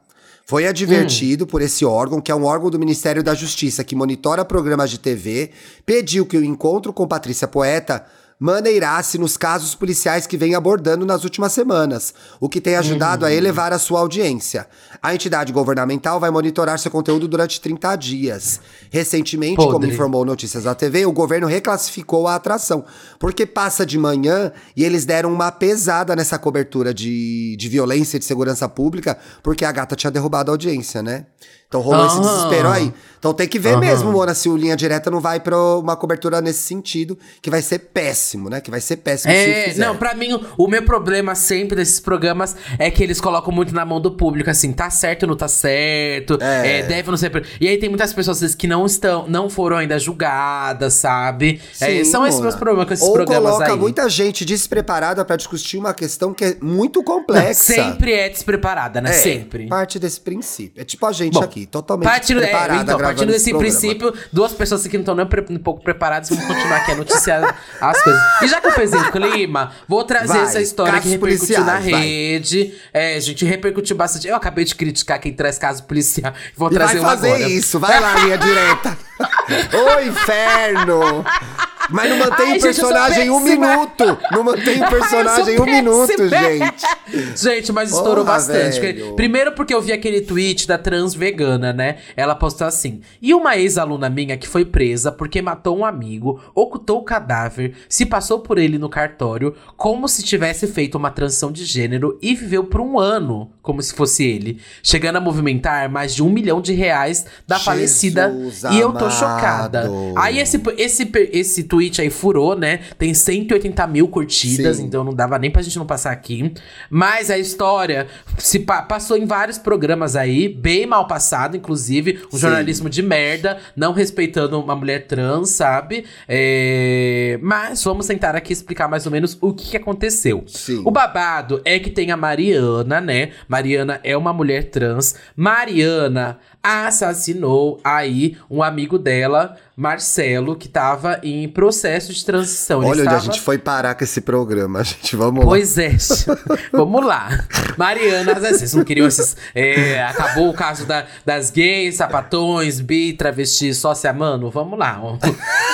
Speaker 2: foi advertido hum. por esse órgão, que é um órgão do Ministério da Justiça que monitora programas de TV, pediu que o encontro com Patrícia Poeta maneirasse nos casos policiais que vem abordando nas últimas semanas, o que tem ajudado uhum. a elevar a sua audiência. A entidade governamental vai monitorar seu conteúdo durante 30 dias. Recentemente, Podre. como informou Notícias da TV, o governo reclassificou a atração, porque passa de manhã e eles deram uma pesada nessa cobertura de, de violência e de segurança pública, porque a gata tinha derrubado a audiência, né? Então rolou esse desespero aí. Então tem que ver mesmo, Mona, se o Linha Direta não vai pra uma cobertura nesse sentido, que vai ser péssimo, né? Que vai ser péssimo
Speaker 1: é, se. Não, pra mim, o meu problema sempre desses programas é que eles colocam muito na mão do público, assim, tá certo ou não tá certo, é. é deve ou não ser... E aí tem muitas pessoas que não estão, não foram ainda julgadas, sabe? É, Sim, são esses meus problemas com esses
Speaker 2: ou
Speaker 1: programas
Speaker 2: coloca muita gente despreparada para discutir uma questão que é muito complexa.
Speaker 1: Não, sempre é despreparada, né?
Speaker 2: É,
Speaker 1: sempre.
Speaker 2: parte desse princípio. É tipo a gente Bom, aqui, totalmente partindo, preparada
Speaker 1: é, então, partindo desse princípio, duas pessoas que não estão nem um pouco preparadas vão continuar aqui a noticiar as coisas. E já que eu fiz em clima, vou trazer vai, essa história que repercutiu na rede. É, gente repercutiu bastante. Eu acabei de criticar quem traz caso policial. Vou e trazer
Speaker 2: vai fazer
Speaker 1: agora.
Speaker 2: isso, vai lá, linha direta. Ô, inferno! Mas não mantém Ai, o personagem um minuto. Não mantém o personagem um minuto, gente.
Speaker 1: Gente, mas estourou Porra, bastante. Velho. Primeiro porque eu vi aquele tweet da trans vegana, né? Ela postou assim: E uma ex-aluna minha que foi presa porque matou um amigo, ocultou o cadáver, se passou por ele no cartório, como se tivesse feito uma transição de gênero e viveu por um ano como se fosse ele, chegando a movimentar mais de um milhão de reais da Jesus falecida. Amado. E eu tô chocada. Aí esse, esse, esse tweet aí furou, né? Tem 180 mil curtidas, Sim. então não dava nem pra gente não passar aqui. Mas a história se pa passou em vários programas aí, bem mal passado, inclusive. Um Sim. jornalismo de merda, não respeitando uma mulher trans, sabe? É... Mas vamos tentar aqui explicar mais ou menos o que, aconteceu. Sim. O babado é que tem a Mariana, né? Mariana é uma mulher trans. Mariana assassinou aí um amigo dela, Marcelo, que tava em processo de transição.
Speaker 2: Olha
Speaker 1: Ele
Speaker 2: onde
Speaker 1: estava...
Speaker 2: a gente foi parar com esse programa, gente. Vamos
Speaker 1: pois
Speaker 2: lá.
Speaker 1: Pois é, vamos lá. Mariana, vocês não queriam esses. É, acabou o caso da, das gays, sapatões, bi, travestis, só se amando? Vamos lá.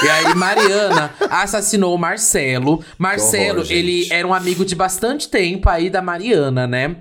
Speaker 1: E aí, Mariana assassinou o Marcelo. Marcelo, horror, ele era um amigo de bastante tempo aí da Mariana, né?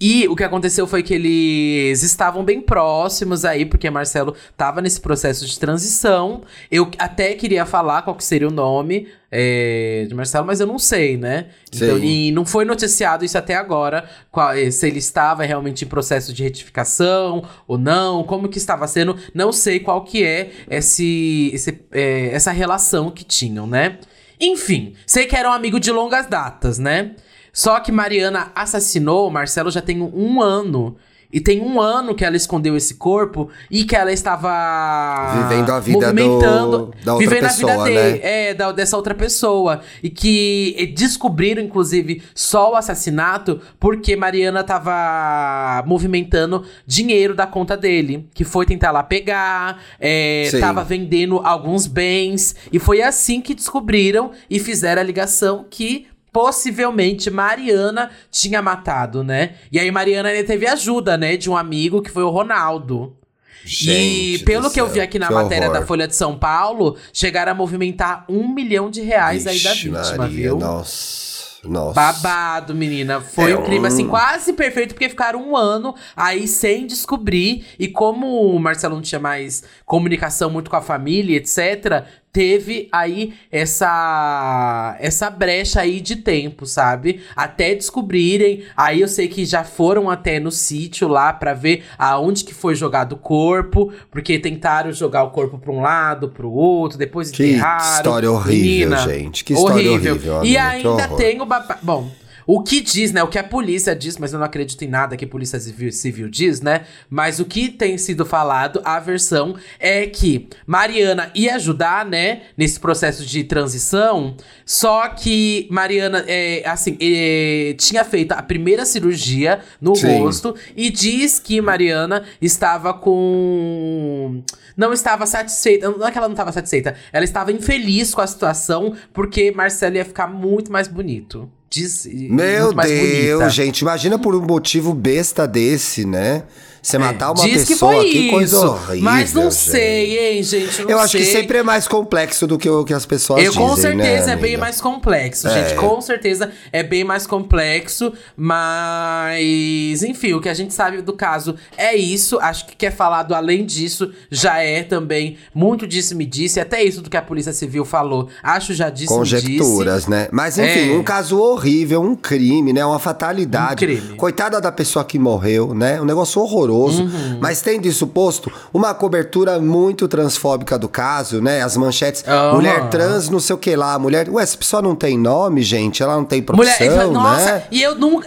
Speaker 1: E o que aconteceu foi que eles estavam bem próximos aí, porque Marcelo tava nesse processo de transição. Eu até queria falar qual que seria o nome é, de Marcelo, mas eu não sei, né? Então, e não foi noticiado isso até agora, qual, eh, se ele estava realmente em processo de retificação ou não, como que estava sendo. Não sei qual que é esse, esse é, essa relação que tinham, né? Enfim, sei que era um amigo de longas datas, né? Só que Mariana assassinou o Marcelo já tem um ano. E tem um ano que ela escondeu esse corpo e que ela estava
Speaker 2: vivendo a vida movimentando, do, da outra vivendo pessoa, a vida dele,
Speaker 1: né? é, da, dessa outra pessoa e que descobriram inclusive só o assassinato porque Mariana estava movimentando dinheiro da conta dele, que foi tentar lá pegar, estava é, vendendo alguns bens e foi assim que descobriram e fizeram a ligação que possivelmente Mariana tinha matado, né? E aí Mariana teve ajuda, né, de um amigo que foi o Ronaldo. Gente e pelo que eu vi aqui na matéria horror. da Folha de São Paulo, chegaram a movimentar um milhão de reais Vixe, aí da vítima, Maria, viu?
Speaker 2: Nossa. Nossa.
Speaker 1: Babado, menina. Foi é um clima, assim, quase perfeito, porque ficaram um ano aí sem descobrir. E como o Marcelo não tinha mais comunicação muito com a família, etc., teve aí essa essa brecha aí de tempo, sabe? Até descobrirem. Aí eu sei que já foram até no sítio lá para ver aonde que foi jogado o corpo, porque tentaram jogar o corpo para um lado, para o outro, depois
Speaker 2: que
Speaker 1: enterraram.
Speaker 2: história horrível, Menina, gente. Que história horrível. horrível
Speaker 1: e ainda tem o babado. Bom, O que diz, né? O que a polícia diz, mas eu não acredito em nada que a polícia civil, civil diz, né? Mas o que tem sido falado, a versão é que Mariana ia ajudar, né? Nesse processo de transição. Só que Mariana, é, assim, é, tinha feito a primeira cirurgia no
Speaker 2: Sim.
Speaker 1: rosto e diz que Mariana estava com. Não estava satisfeita. Não é que ela não estava satisfeita. Ela estava infeliz com a situação porque Marcelo ia ficar muito mais bonito. Diz,
Speaker 2: Meu Deus, gente, imagina por um motivo besta desse, né? Você matar uma
Speaker 1: É, Diz
Speaker 2: pessoa,
Speaker 1: que foi
Speaker 2: que coisa
Speaker 1: isso.
Speaker 2: horrível.
Speaker 1: Mas não
Speaker 2: gente.
Speaker 1: sei, hein, gente. não
Speaker 2: Eu acho que
Speaker 1: sei.
Speaker 2: sempre é mais complexo do que o que as pessoas
Speaker 1: Eu
Speaker 2: dizem,
Speaker 1: com certeza
Speaker 2: né,
Speaker 1: é bem mais complexo, gente. Com certeza é bem mais complexo, mas enfim, o que a gente sabe do caso é isso. Acho que quer falado além disso já é também muito disse me disse, até isso do que a Polícia Civil falou. Acho já disse me disse.
Speaker 2: Conjecturas, né? Mas enfim,
Speaker 1: É.
Speaker 2: um caso horrível, um crime, né? Uma fatalidade.
Speaker 1: Um crime.
Speaker 2: Coitada da pessoa que morreu, né? Um negócio horroroso.
Speaker 1: Uhum.
Speaker 2: Mas tendo isso posto, uma cobertura muito transfóbica do caso, né? As manchetes,
Speaker 1: Aham.
Speaker 2: mulher trans, não sei o que lá, mulher. Ué, essa pessoa não tem nome, gente? Ela não tem
Speaker 1: Mulher,
Speaker 2: profissão,
Speaker 1: nossa,
Speaker 2: né?
Speaker 1: e eu não.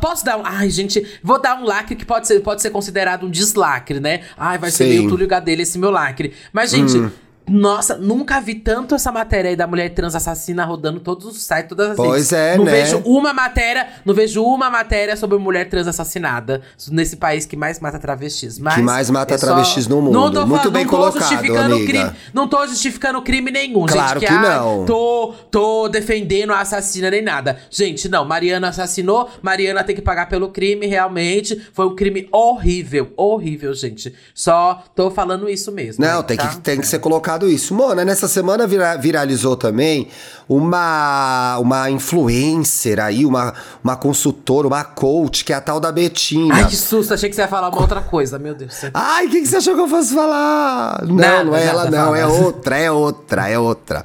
Speaker 1: Posso dar um. Ai, gente, vou dar um lacre que pode ser, pode ser considerado um deslacre, né? Ai, vai ser
Speaker 2: Sim. Hum.
Speaker 1: meio Túlio Gadelha esse meu lacre. Mas, gente. Nossa, nunca vi tanto essa matéria aí da mulher trans assassina rodando todos os sites, todas as
Speaker 2: Pois é,
Speaker 1: não
Speaker 2: né?
Speaker 1: vejo uma matéria, não vejo uma matéria sobre mulher trans assassinada nesse país que mais mata travestis. Mas
Speaker 2: Que mais mata
Speaker 1: é só-
Speaker 2: travestis no mundo.
Speaker 1: Não tô
Speaker 2: Muito
Speaker 1: falando-
Speaker 2: bem
Speaker 1: não tô
Speaker 2: colocado,
Speaker 1: justificando
Speaker 2: amiga.
Speaker 1: crime, não tô justificando crime nenhum,
Speaker 2: Claro
Speaker 1: gente.
Speaker 2: que
Speaker 1: ai,
Speaker 2: não.
Speaker 1: Tô, tô defendendo a assassina nem nada. Gente, não. Mariana assassinou. Mariana tem que pagar pelo crime, realmente. Foi um crime horrível. Horrível, gente. Só tô falando isso mesmo.
Speaker 2: Não,
Speaker 1: né,
Speaker 2: tem,
Speaker 1: tá?
Speaker 2: que, tem que ser colocado isso. Mona, nessa semana vira- viralizou também uma, uma influencer aí, uma, uma consultora, uma coach, que é a tal da Betina.
Speaker 1: Ai, que susto. Achei que você ia falar uma outra coisa. Meu Deus.
Speaker 2: Ai, o que, que você achou que eu fosse falar? Não,
Speaker 1: Nada,
Speaker 2: não é ela, não. É outra, é outra, é outra.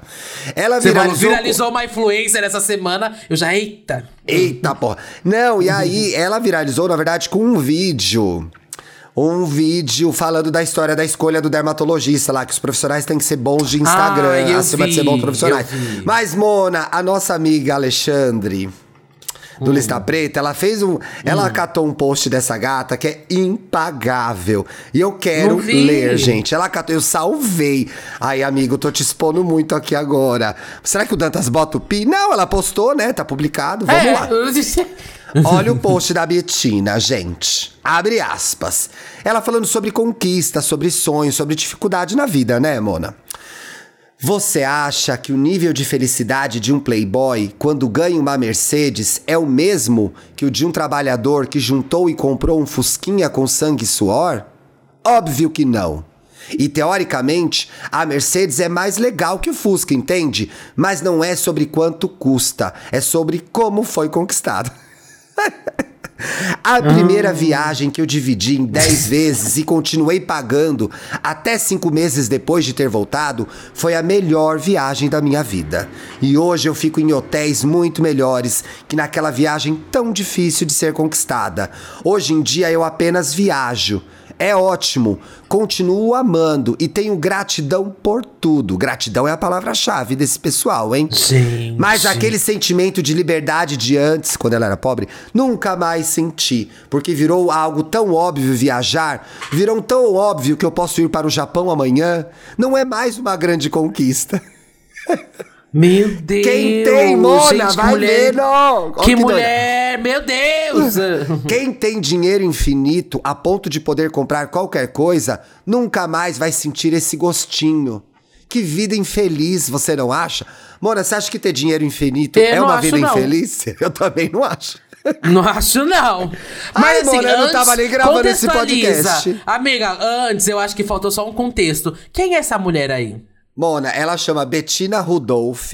Speaker 2: Ela
Speaker 1: Você falou,
Speaker 2: viralizou.
Speaker 1: viralizou uma influencer essa semana. Eu já, eita.
Speaker 2: Eita, porra. Não, e aí ela viralizou, na verdade, com um vídeo. Um vídeo falando da história da escolha do dermatologista lá, que os profissionais têm que ser bons de Instagram,
Speaker 1: Ah,
Speaker 2: acima de ser
Speaker 1: vi,
Speaker 2: bons profissionais.
Speaker 1: vi.
Speaker 2: Mas, Mona, a nossa amiga Alexandre. Do Lista Preta, ela fez um. Ela catou um post dessa gata que é impagável. E eu quero
Speaker 1: vi.
Speaker 2: ler, gente. Ela catou, eu salvei. Aí, amigo, tô te expondo muito aqui agora. Será que o Dantas bota o pi? Não, ela postou, né? Tá publicado. Vamos
Speaker 1: é,
Speaker 2: lá. Olha o post da Betina, gente. Abre aspas. Ela falando sobre conquista, sobre sonhos, sobre dificuldade na vida, né, Mona? Você acha que o nível de felicidade de um playboy quando ganha uma Mercedes é o mesmo que o de um trabalhador que juntou e comprou um fusquinha com sangue e suor? Óbvio que não. E teoricamente, a Mercedes é mais legal que o Fusca, entende? Mas não é sobre quanto custa, é sobre como foi conquistado. A primeira viagem que eu dividi em 10 vezes e continuei pagando até 5 meses depois de ter voltado foi a melhor viagem da minha vida. E hoje eu fico em hotéis muito melhores que naquela viagem tão difícil de ser conquistada. Hoje em dia eu apenas viajo. É ótimo, continuo amando e tenho gratidão por tudo. Gratidão é a palavra-chave desse pessoal, hein?
Speaker 1: Gente.
Speaker 2: Mas aquele sentimento de liberdade de antes, quando ela era pobre, nunca mais senti. Porque virou algo tão óbvio viajar, virou tão óbvio que eu posso ir para o Japão amanhã. Não é mais uma grande conquista.
Speaker 1: Meu Deus.
Speaker 2: Quem tem, Mona,
Speaker 1: gente,
Speaker 2: vai
Speaker 1: mulher,
Speaker 2: vendo. Ó,
Speaker 1: Que,
Speaker 2: que
Speaker 1: mulher, meu Deus.
Speaker 2: Quem tem dinheiro infinito a ponto de poder comprar qualquer coisa, nunca mais vai sentir esse gostinho. Que vida infeliz, você não acha? Mona, você acha que ter dinheiro infinito
Speaker 1: Eu
Speaker 2: é
Speaker 1: não
Speaker 2: uma
Speaker 1: acho,
Speaker 2: vida
Speaker 1: não.
Speaker 2: infeliz? Eu também não acho.
Speaker 1: Não acho, não.
Speaker 2: Ai,
Speaker 1: Mas assim,
Speaker 2: Mona, eu não
Speaker 1: antes,
Speaker 2: tava nem gravando esse podcast.
Speaker 1: Amiga, antes eu acho que faltou só um contexto. Quem é essa mulher aí?
Speaker 2: Mona, ela chama Bettina Rudolph.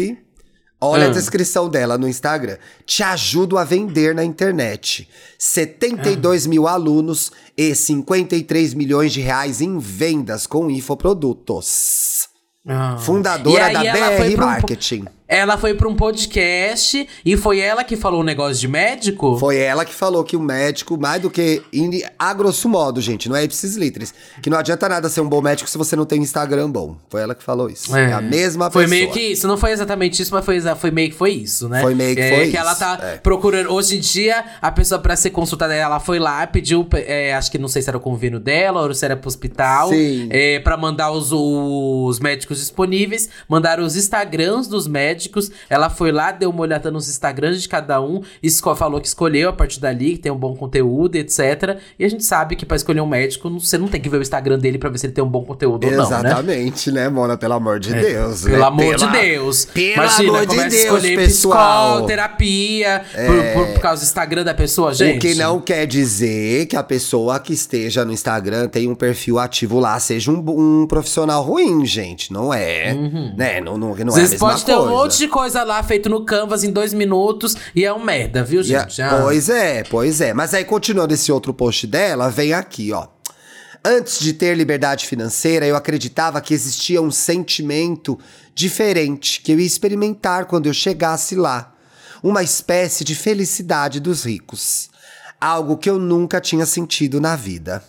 Speaker 2: Olha
Speaker 1: Ah.
Speaker 2: a descrição dela no Instagram. Te ajudo a vender na internet. 72 mil alunos e 53 milhões de reais em vendas com infoprodutos.
Speaker 1: Ah.
Speaker 2: Fundadora da BR
Speaker 1: um-
Speaker 2: Marketing.
Speaker 1: Ela foi pra um podcast e foi ela que falou o negócio de médico?
Speaker 2: Foi ela que falou que o médico, mais do que. in- A grosso modo, gente, não é ipsis litteris. Que não adianta nada ser um bom médico se você não tem Instagram bom. Foi ela que falou isso. É, a mesma
Speaker 1: Foi
Speaker 2: pessoa.
Speaker 1: meio que isso, não foi exatamente isso, mas foi, foi meio que foi isso, né?
Speaker 2: Foi meio que
Speaker 1: é,
Speaker 2: foi
Speaker 1: Que
Speaker 2: isso,
Speaker 1: ela tá
Speaker 2: é.
Speaker 1: procurando. Hoje em dia, a pessoa pra ser consultada, ela foi lá, pediu, é, acho que não sei se era o convênio dela ou se era pro hospital,
Speaker 2: Sim.
Speaker 1: é, pra mandar os, os médicos disponíveis, mandaram os Instagrams dos médicos. Ela foi lá, deu uma olhada nos Instagrams de cada um, falou que escolheu a partir dali, que tem um bom conteúdo, etc. E a gente sabe que pra escolher um médico, você não tem que ver o Instagram dele pra ver se ele tem um bom conteúdo ou não, né?
Speaker 2: Exatamente, né, Mona? Pelo amor de Deus.
Speaker 1: Pelo
Speaker 2: né?
Speaker 1: amor
Speaker 2: Pela-
Speaker 1: de Deus.
Speaker 2: Pelo
Speaker 1: Imagina,
Speaker 2: amor de Deus,
Speaker 1: escolher
Speaker 2: pessoal.
Speaker 1: psicoterapia por, por, por causa do Instagram da pessoa, gente.
Speaker 2: O que não quer dizer que a pessoa que esteja no Instagram tem um perfil ativo lá, seja um, um profissional ruim, gente. Não é. Né? Não, não, não
Speaker 1: Às
Speaker 2: é a mesma
Speaker 1: pode ter
Speaker 2: coisa.
Speaker 1: um monte de coisa lá feito no Canvas em dois minutos e é um merda, viu,
Speaker 2: a-
Speaker 1: gente? Ah.
Speaker 2: Pois é, pois é. Mas aí, continuando esse outro post dela, vem aqui, ó. Antes de ter liberdade financeira, eu acreditava que existia um sentimento diferente que eu ia experimentar quando eu chegasse lá. Uma espécie de felicidade dos ricos. Algo que eu nunca tinha sentido na vida.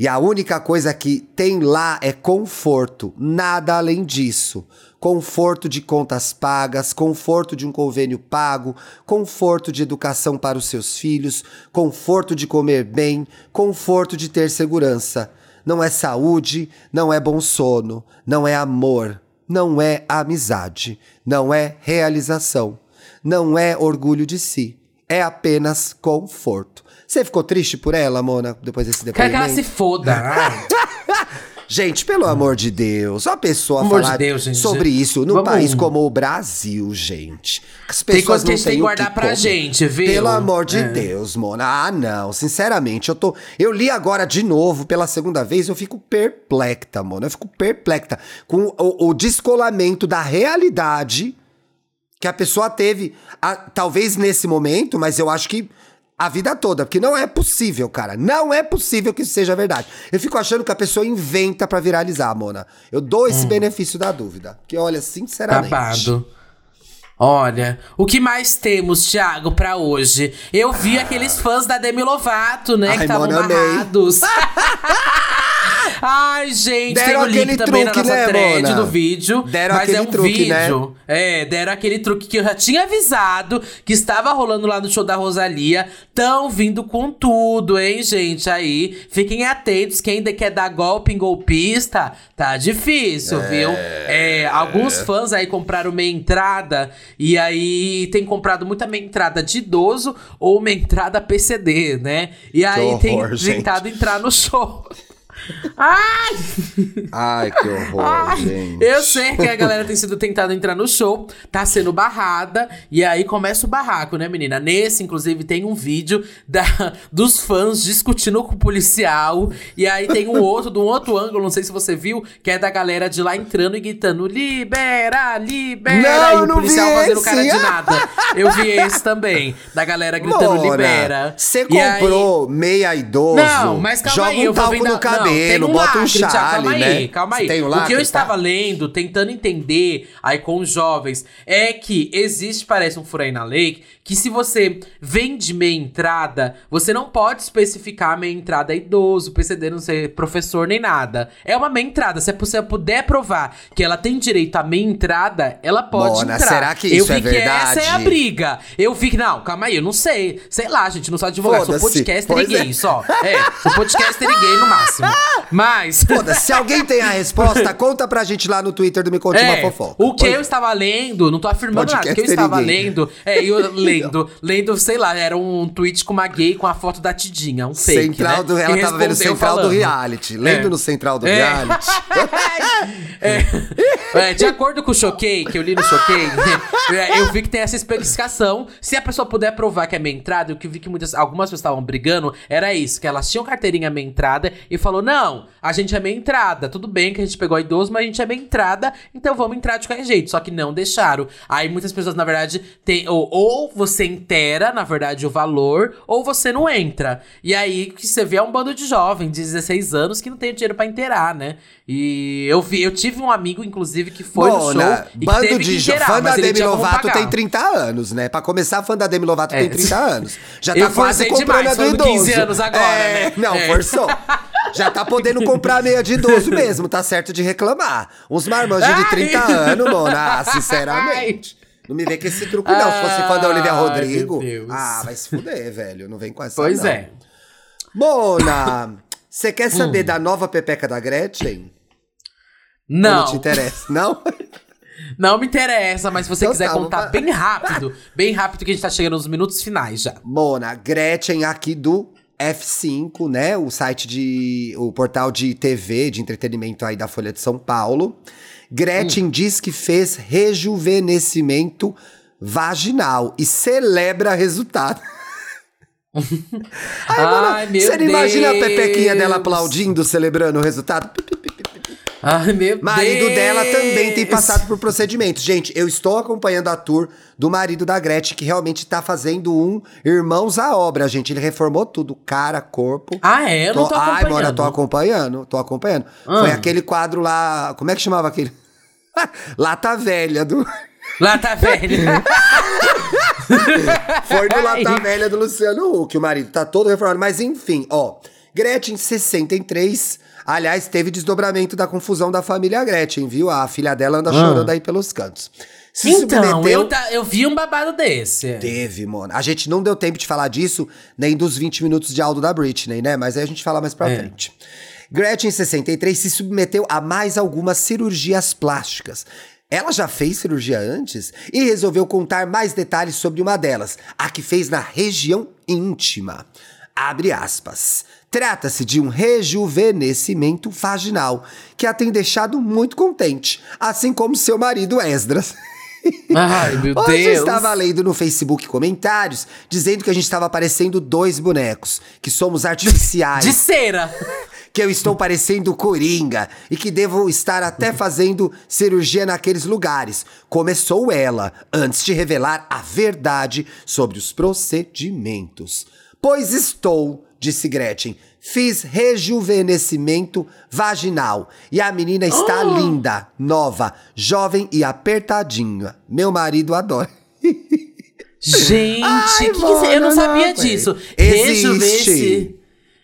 Speaker 2: E a única coisa que tem lá é conforto, nada além disso. Conforto de contas pagas, conforto de um convênio pago, conforto de educação para os seus filhos, conforto de comer bem, conforto de ter segurança. Não é saúde, não é bom sono, não é amor, não é amizade, não é realização, não é orgulho de si. É apenas conforto. Você ficou triste por ela, Mona, depois desse
Speaker 1: Quero que
Speaker 2: depoimento?
Speaker 1: ela se foda.
Speaker 2: Gente, pelo amor de Deus, uma pessoa
Speaker 1: Amor de
Speaker 2: falar
Speaker 1: Deus, gente.
Speaker 2: sobre isso num
Speaker 1: Vamos-
Speaker 2: país como o Brasil, gente. As
Speaker 1: Tem
Speaker 2: pessoas
Speaker 1: coisa que a
Speaker 2: não
Speaker 1: gente tem
Speaker 2: têm
Speaker 1: que guardar pra
Speaker 2: comer.
Speaker 1: gente, viu?
Speaker 2: Pelo amor de
Speaker 1: É.
Speaker 2: Deus, Mona. Ah, não. Sinceramente, eu tô. Eu li agora de novo pela segunda vez, eu fico perplexa, Mona. Eu fico perplexa com o, o descolamento da realidade que a pessoa teve, a- talvez nesse momento, mas eu acho que a vida toda, porque não é possível, cara. Não é possível que isso seja verdade. Eu fico achando que a pessoa inventa pra viralizar, Mona. Eu dou esse benefício da dúvida. Que olha, sinceramente.
Speaker 1: Babado. Olha, o que mais temos, Thiago, pra hoje? Eu vi aqueles fãs da Demi Lovato, né?
Speaker 2: Ai,
Speaker 1: que estavam barrados. Ai, gente,
Speaker 2: Deram
Speaker 1: tem o link também
Speaker 2: truque,
Speaker 1: na nossa
Speaker 2: né,
Speaker 1: thread
Speaker 2: Mona?
Speaker 1: do vídeo.
Speaker 2: Deram
Speaker 1: mas é um
Speaker 2: truque, né?
Speaker 1: vídeo. É, deram aquele truque que eu já tinha avisado que estava rolando lá no show da Rosalia. Tão vindo com tudo, hein, gente? Aí, fiquem atentos. Quem ainda quer dar golpe em golpista, tá difícil, viu? É, alguns fãs aí compraram meia entrada e aí tem comprado muita meia entrada de idoso ou meia entrada PCD, né? E aí tem
Speaker 2: horror, gente.
Speaker 1: tentado entrar no show. Ai!
Speaker 2: Ai, que horror,
Speaker 1: Ai,
Speaker 2: gente.
Speaker 1: Eu sei que a galera tem sido tentada entrar no show, tá sendo barrada, e aí começa o barraco, né, menina? Nesse, inclusive, tem um vídeo da, dos fãs discutindo com o policial, e aí tem um outro, de um outro ângulo, não sei se você viu, que é da galera de lá entrando e gritando: libera, libera!
Speaker 2: Não,
Speaker 1: e o
Speaker 2: não
Speaker 1: policial
Speaker 2: vi
Speaker 1: fazendo
Speaker 2: esse.
Speaker 1: cara de nada. Eu vi esse também, da galera gritando:
Speaker 2: Mona,
Speaker 1: libera.
Speaker 2: Você
Speaker 1: E aí-
Speaker 2: comprou meia idoso.
Speaker 1: não, mas calma
Speaker 2: joga
Speaker 1: aí,
Speaker 2: um
Speaker 1: eu vou vendo. não, tem um
Speaker 2: bota um chale,
Speaker 1: calma
Speaker 2: né?
Speaker 1: aí, calma aí.
Speaker 2: Tem um
Speaker 1: o que eu
Speaker 2: tá?
Speaker 1: estava lendo, tentando entender aí com os jovens, é que existe, parece um furo aí na lei, que se você vende meia entrada, você não pode especificar meia entrada idoso, PCD, não ser professor nem nada. É uma meia entrada. Se você puder provar que ela tem direito à meia entrada, ela pode
Speaker 2: Mona,
Speaker 1: entrar.
Speaker 2: será que
Speaker 1: eu
Speaker 2: isso
Speaker 1: vi
Speaker 2: é
Speaker 1: que essa é a
Speaker 2: verdade?
Speaker 1: briga. Eu vi que, não, calma aí, eu não sei. Sei lá, gente, não sou advogado, sou podcaster e
Speaker 2: é.
Speaker 1: gay só. É, sou podcaster e gay no máximo. Mas.
Speaker 2: Foda-se, se alguém tem a resposta, conta pra gente lá no Twitter do Me Conte Uma
Speaker 1: É,
Speaker 2: Fofoca.
Speaker 1: o que eu estava lendo, não tô afirmando nada, o que eu estava
Speaker 2: gay.
Speaker 1: lendo, é, eu lendo, lendo, sei lá, era um tweet com uma gay com a foto da Tidinha, um fake,
Speaker 2: Central
Speaker 1: né?
Speaker 2: do, ela tava vendo Central do
Speaker 1: falando.
Speaker 2: Reality. Lendo
Speaker 1: É.
Speaker 2: no Central do
Speaker 1: É.
Speaker 2: Reality.
Speaker 1: É, é, de acordo com o Choquei, que eu li no Choquei, é, eu vi que tem essa especificação. Se a pessoa puder provar que é meia entrada, eu que vi que muitas, algumas pessoas estavam brigando, era isso, que elas tinham carteirinha meia entrada e falou: não, a gente é meia entrada. Tudo bem que a gente pegou idoso, mas a gente é meia entrada, então vamos entrar de qualquer jeito. Só que não deixaram. Aí muitas pessoas, na verdade, tem. Ou, ou você inteira, na verdade, o valor, ou você não entra. E aí que você vê é um bando de jovens de 16 anos que não tem dinheiro pra inteirar, né? E eu vi, eu tive um amigo, inclusive, que foi no show e
Speaker 2: bando de
Speaker 1: que
Speaker 2: jo-
Speaker 1: inteirar,
Speaker 2: fã da Demi Lovato tem 30 anos, né? Pra começar, fã da Demi Lovato
Speaker 1: É.
Speaker 2: tem 30 anos. Já tá
Speaker 1: Eu
Speaker 2: quase comprando
Speaker 1: demais,
Speaker 2: a do idoso.
Speaker 1: 15 anos agora,
Speaker 2: É,
Speaker 1: né?
Speaker 2: Não,
Speaker 1: É.
Speaker 2: forçou. Já tá podendo comprar meia de idoso mesmo, tá certo de reclamar. Uns marmanjos de
Speaker 1: Ai.
Speaker 2: 30 anos, Mona, ah, sinceramente. Não me vem com esse truque, não. Se fosse fã da Olivia
Speaker 1: Ai,
Speaker 2: Rodrigo.
Speaker 1: meu Deus.
Speaker 2: Ah, vai se fuder, velho. Não vem com essa.
Speaker 1: Pois
Speaker 2: não.
Speaker 1: é.
Speaker 2: Mona, você
Speaker 1: Hum.
Speaker 2: quer saber da nova pepeca da Gretchen? Ou
Speaker 1: Não,
Speaker 2: Não te interessa, não?
Speaker 1: não me interessa, mas se você
Speaker 2: Então
Speaker 1: quiser
Speaker 2: tá, vamos
Speaker 1: contar
Speaker 2: fa-
Speaker 1: bem rápido, bem rápido que a gente tá chegando nos minutos finais já.
Speaker 2: Mona, Gretchen aqui do F5, né? O site de. o portal de TV, de entretenimento aí da Folha de São Paulo. Gretchen
Speaker 1: Hum.
Speaker 2: diz que fez rejuvenescimento vaginal e celebra resultado. Ai, Mona,
Speaker 1: Ai,
Speaker 2: você não imagina a
Speaker 1: Deus.
Speaker 2: pepequinha dela aplaudindo, celebrando o resultado?
Speaker 1: Ai, meu
Speaker 2: Marido
Speaker 1: Deus.
Speaker 2: dela também tem passado por procedimentos. Gente, eu estou acompanhando a tour do marido da Gretchen, que realmente tá fazendo um Irmãos à Obra, gente. Ele reformou tudo, cara, corpo.
Speaker 1: Ah, é? Eu não tô
Speaker 2: Ai,
Speaker 1: acompanhando.
Speaker 2: mora, tô acompanhando, tô acompanhando.
Speaker 1: Ah.
Speaker 2: Foi aquele quadro lá, como é que chamava aquele? Lata Velha do...
Speaker 1: Lá tá velho.
Speaker 2: Foi do
Speaker 1: Ai.
Speaker 2: Lata Velha do Luciano Huck, o marido tá todo reformado. Mas enfim, ó. Gretchen, 63. Aliás, teve desdobramento da confusão da família Gretchen, viu? A filha dela anda chorando aí pelos cantos. Se
Speaker 1: Então,
Speaker 2: submeteu-
Speaker 1: eu, ta- eu vi um babado desse.
Speaker 2: Teve, mano. A gente não deu tempo de falar disso, nem dos 20 minutos de áudio da Britney, né? Mas aí a gente fala mais pra
Speaker 1: É.
Speaker 2: frente. Gretchen, 63, se submeteu a mais algumas cirurgias plásticas. Ela já fez cirurgia antes e resolveu contar mais detalhes sobre uma delas, a que fez na região íntima. Abre aspas. Trata-se de um rejuvenescimento vaginal, que a tem deixado muito contente, assim como seu marido Esdras.
Speaker 1: Ai, meu
Speaker 2: Hoje eu
Speaker 1: Deus.
Speaker 2: estava lendo no Facebook comentários dizendo que a gente estava parecendo dois bonecos, que somos artificiais,
Speaker 1: De cera.
Speaker 2: que eu estou parecendo Coringa e que devo estar até fazendo cirurgia naqueles lugares. Começou ela, antes de revelar a verdade sobre os procedimentos. Pois estou, disse Gretchen. Fiz rejuvenescimento vaginal e a menina está linda, nova, jovem e apertadinha. Meu marido adora.
Speaker 1: Gente,
Speaker 2: Ai,
Speaker 1: que que eu não sabia
Speaker 2: não,
Speaker 1: disso.
Speaker 2: Existe.
Speaker 1: Rejuvenesci-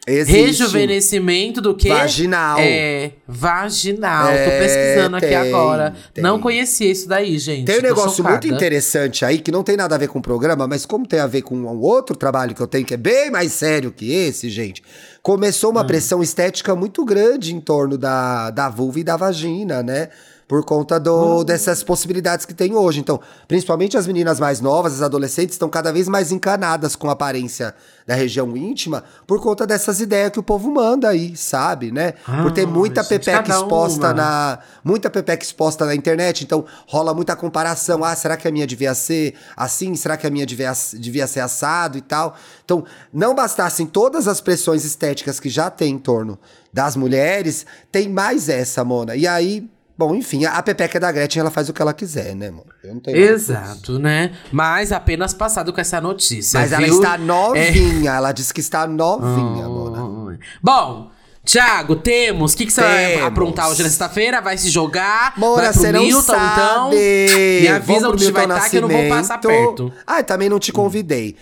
Speaker 2: Existe.
Speaker 1: Rejuvenescimento do quê?
Speaker 2: Vaginal.
Speaker 1: É, vaginal. Tô
Speaker 2: É,
Speaker 1: pesquisando aqui
Speaker 2: tem,
Speaker 1: agora.
Speaker 2: tem.
Speaker 1: Não conhecia isso daí, gente.
Speaker 2: Tem um
Speaker 1: Tô
Speaker 2: negócio
Speaker 1: chocada.
Speaker 2: muito interessante aí, que não tem nada a ver com o programa, mas como tem a ver com um outro trabalho que eu tenho, que é bem mais sério que esse, gente. Começou
Speaker 1: Hum.
Speaker 2: uma pressão estética muito grande em torno da, da vulva e da vagina, né? Por conta do, dessas possibilidades que tem hoje. Então, principalmente as meninas mais novas, as adolescentes, estão cada vez mais encanadas com a aparência da região íntima por conta dessas ideias que o povo manda aí, sabe, né? por ter
Speaker 1: Ah,
Speaker 2: muita
Speaker 1: gente,
Speaker 2: pepeca exposta
Speaker 1: uma.
Speaker 2: na, muita pepeca exposta na internet, então rola muita comparação. Ah, será que a minha devia ser assim? Será que a minha devia, devia ser assado e tal? Então, não bastassem todas as pressões estéticas que já tem em torno das mulheres, tem mais essa, Mona. E aí, bom, enfim, a, pepeca da Gretchen, ela faz o que ela quiser, né, isso.
Speaker 1: Exato, né? Mas apenas passado com essa notícia.
Speaker 2: Mas ela
Speaker 1: viu?
Speaker 2: está
Speaker 1: É.
Speaker 2: novinha, ela disse que está novinha, Mona.
Speaker 1: Ai. Bom, Thiago, temos. O que, que você vai aprontar hoje na sexta-feira? Vai se jogar?
Speaker 2: Mona,
Speaker 1: vai pro
Speaker 2: você
Speaker 1: Milton,
Speaker 2: sabe.
Speaker 1: então? Me avisa onde vai estar que eu não vou passar perto.
Speaker 2: Ah, também não te convidei.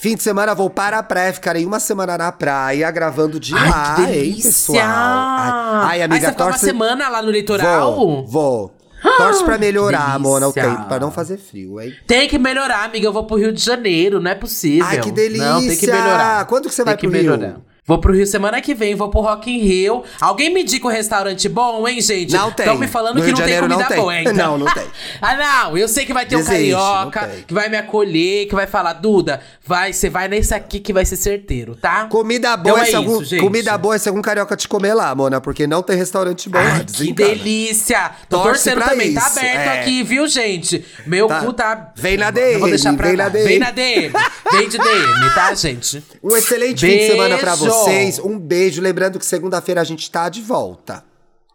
Speaker 2: Fim de semana vou para a praia, ficarei uma semana na praia gravando de
Speaker 1: Ai,
Speaker 2: lá,
Speaker 1: que
Speaker 2: hein,
Speaker 1: delícia!
Speaker 2: pessoal. Ai, ai, amiga,
Speaker 1: você fica uma
Speaker 2: torce...
Speaker 1: semana lá no litoral?
Speaker 2: Vou, vou. Torce pra melhorar. Mona, o tempo, pra não fazer frio, hein?
Speaker 1: Tem que melhorar, amiga. Eu vou pro Rio de Janeiro, não é possível.
Speaker 2: Ai, que delícia!
Speaker 1: Não, tem que melhorar.
Speaker 2: Quando que você
Speaker 1: Tem
Speaker 2: vai
Speaker 1: que
Speaker 2: pro Rio?
Speaker 1: Vou pro Rio semana que vem, vou pro Rock in Rio. Alguém me indica um restaurante bom, hein, gente?
Speaker 2: Não tem.
Speaker 1: Estão me falando
Speaker 2: No
Speaker 1: que não tem comida
Speaker 2: não tem.
Speaker 1: boa, hein?
Speaker 2: Não, não tem.
Speaker 1: ah, não. Eu sei que vai ter um
Speaker 2: Desiste,
Speaker 1: carioca
Speaker 2: não tem.
Speaker 1: que vai me acolher, que vai falar, Duda, vai, você vai nesse aqui que vai ser certeiro, tá?
Speaker 2: Comida boa,
Speaker 1: Então
Speaker 2: é
Speaker 1: é
Speaker 2: se algum,
Speaker 1: isso, gente.
Speaker 2: comida boa é se algum carioca te comer lá, Mona, porque não tem restaurante bom lá,
Speaker 1: Ai, que
Speaker 2: desencana.
Speaker 1: delícia! Tô
Speaker 2: Torce
Speaker 1: torcendo
Speaker 2: pra
Speaker 1: também, tá
Speaker 2: isso,
Speaker 1: aberto
Speaker 2: é.
Speaker 1: aqui, viu, gente? Meu
Speaker 2: Tá.
Speaker 1: cu tá.
Speaker 2: Vem na DM,
Speaker 1: vou deixar pra
Speaker 2: vem
Speaker 1: lá.
Speaker 2: na DM.
Speaker 1: Vem na DM. Vem de DM, tá, gente?
Speaker 2: Um excelente fim de semana pra
Speaker 1: Beijo!
Speaker 2: Vocês. Um beijo. Lembrando que segunda-feira a gente tá de volta.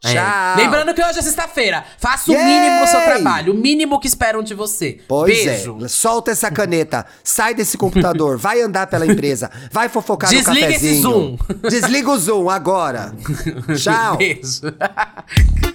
Speaker 1: É.
Speaker 2: Tchau.
Speaker 1: Lembrando que hoje é sexta-feira. Faça o
Speaker 2: Yay!
Speaker 1: mínimo no seu trabalho. O mínimo que esperam de você.
Speaker 2: Pois
Speaker 1: Beijo.
Speaker 2: é. Solta essa caneta. Sai desse computador. Vai andar pela empresa. Vai fofocar
Speaker 1: Desliga
Speaker 2: no
Speaker 1: esse
Speaker 2: cafezinho.
Speaker 1: Zoom.
Speaker 2: Desliga o Zoom agora. Tchau.
Speaker 1: Beijo.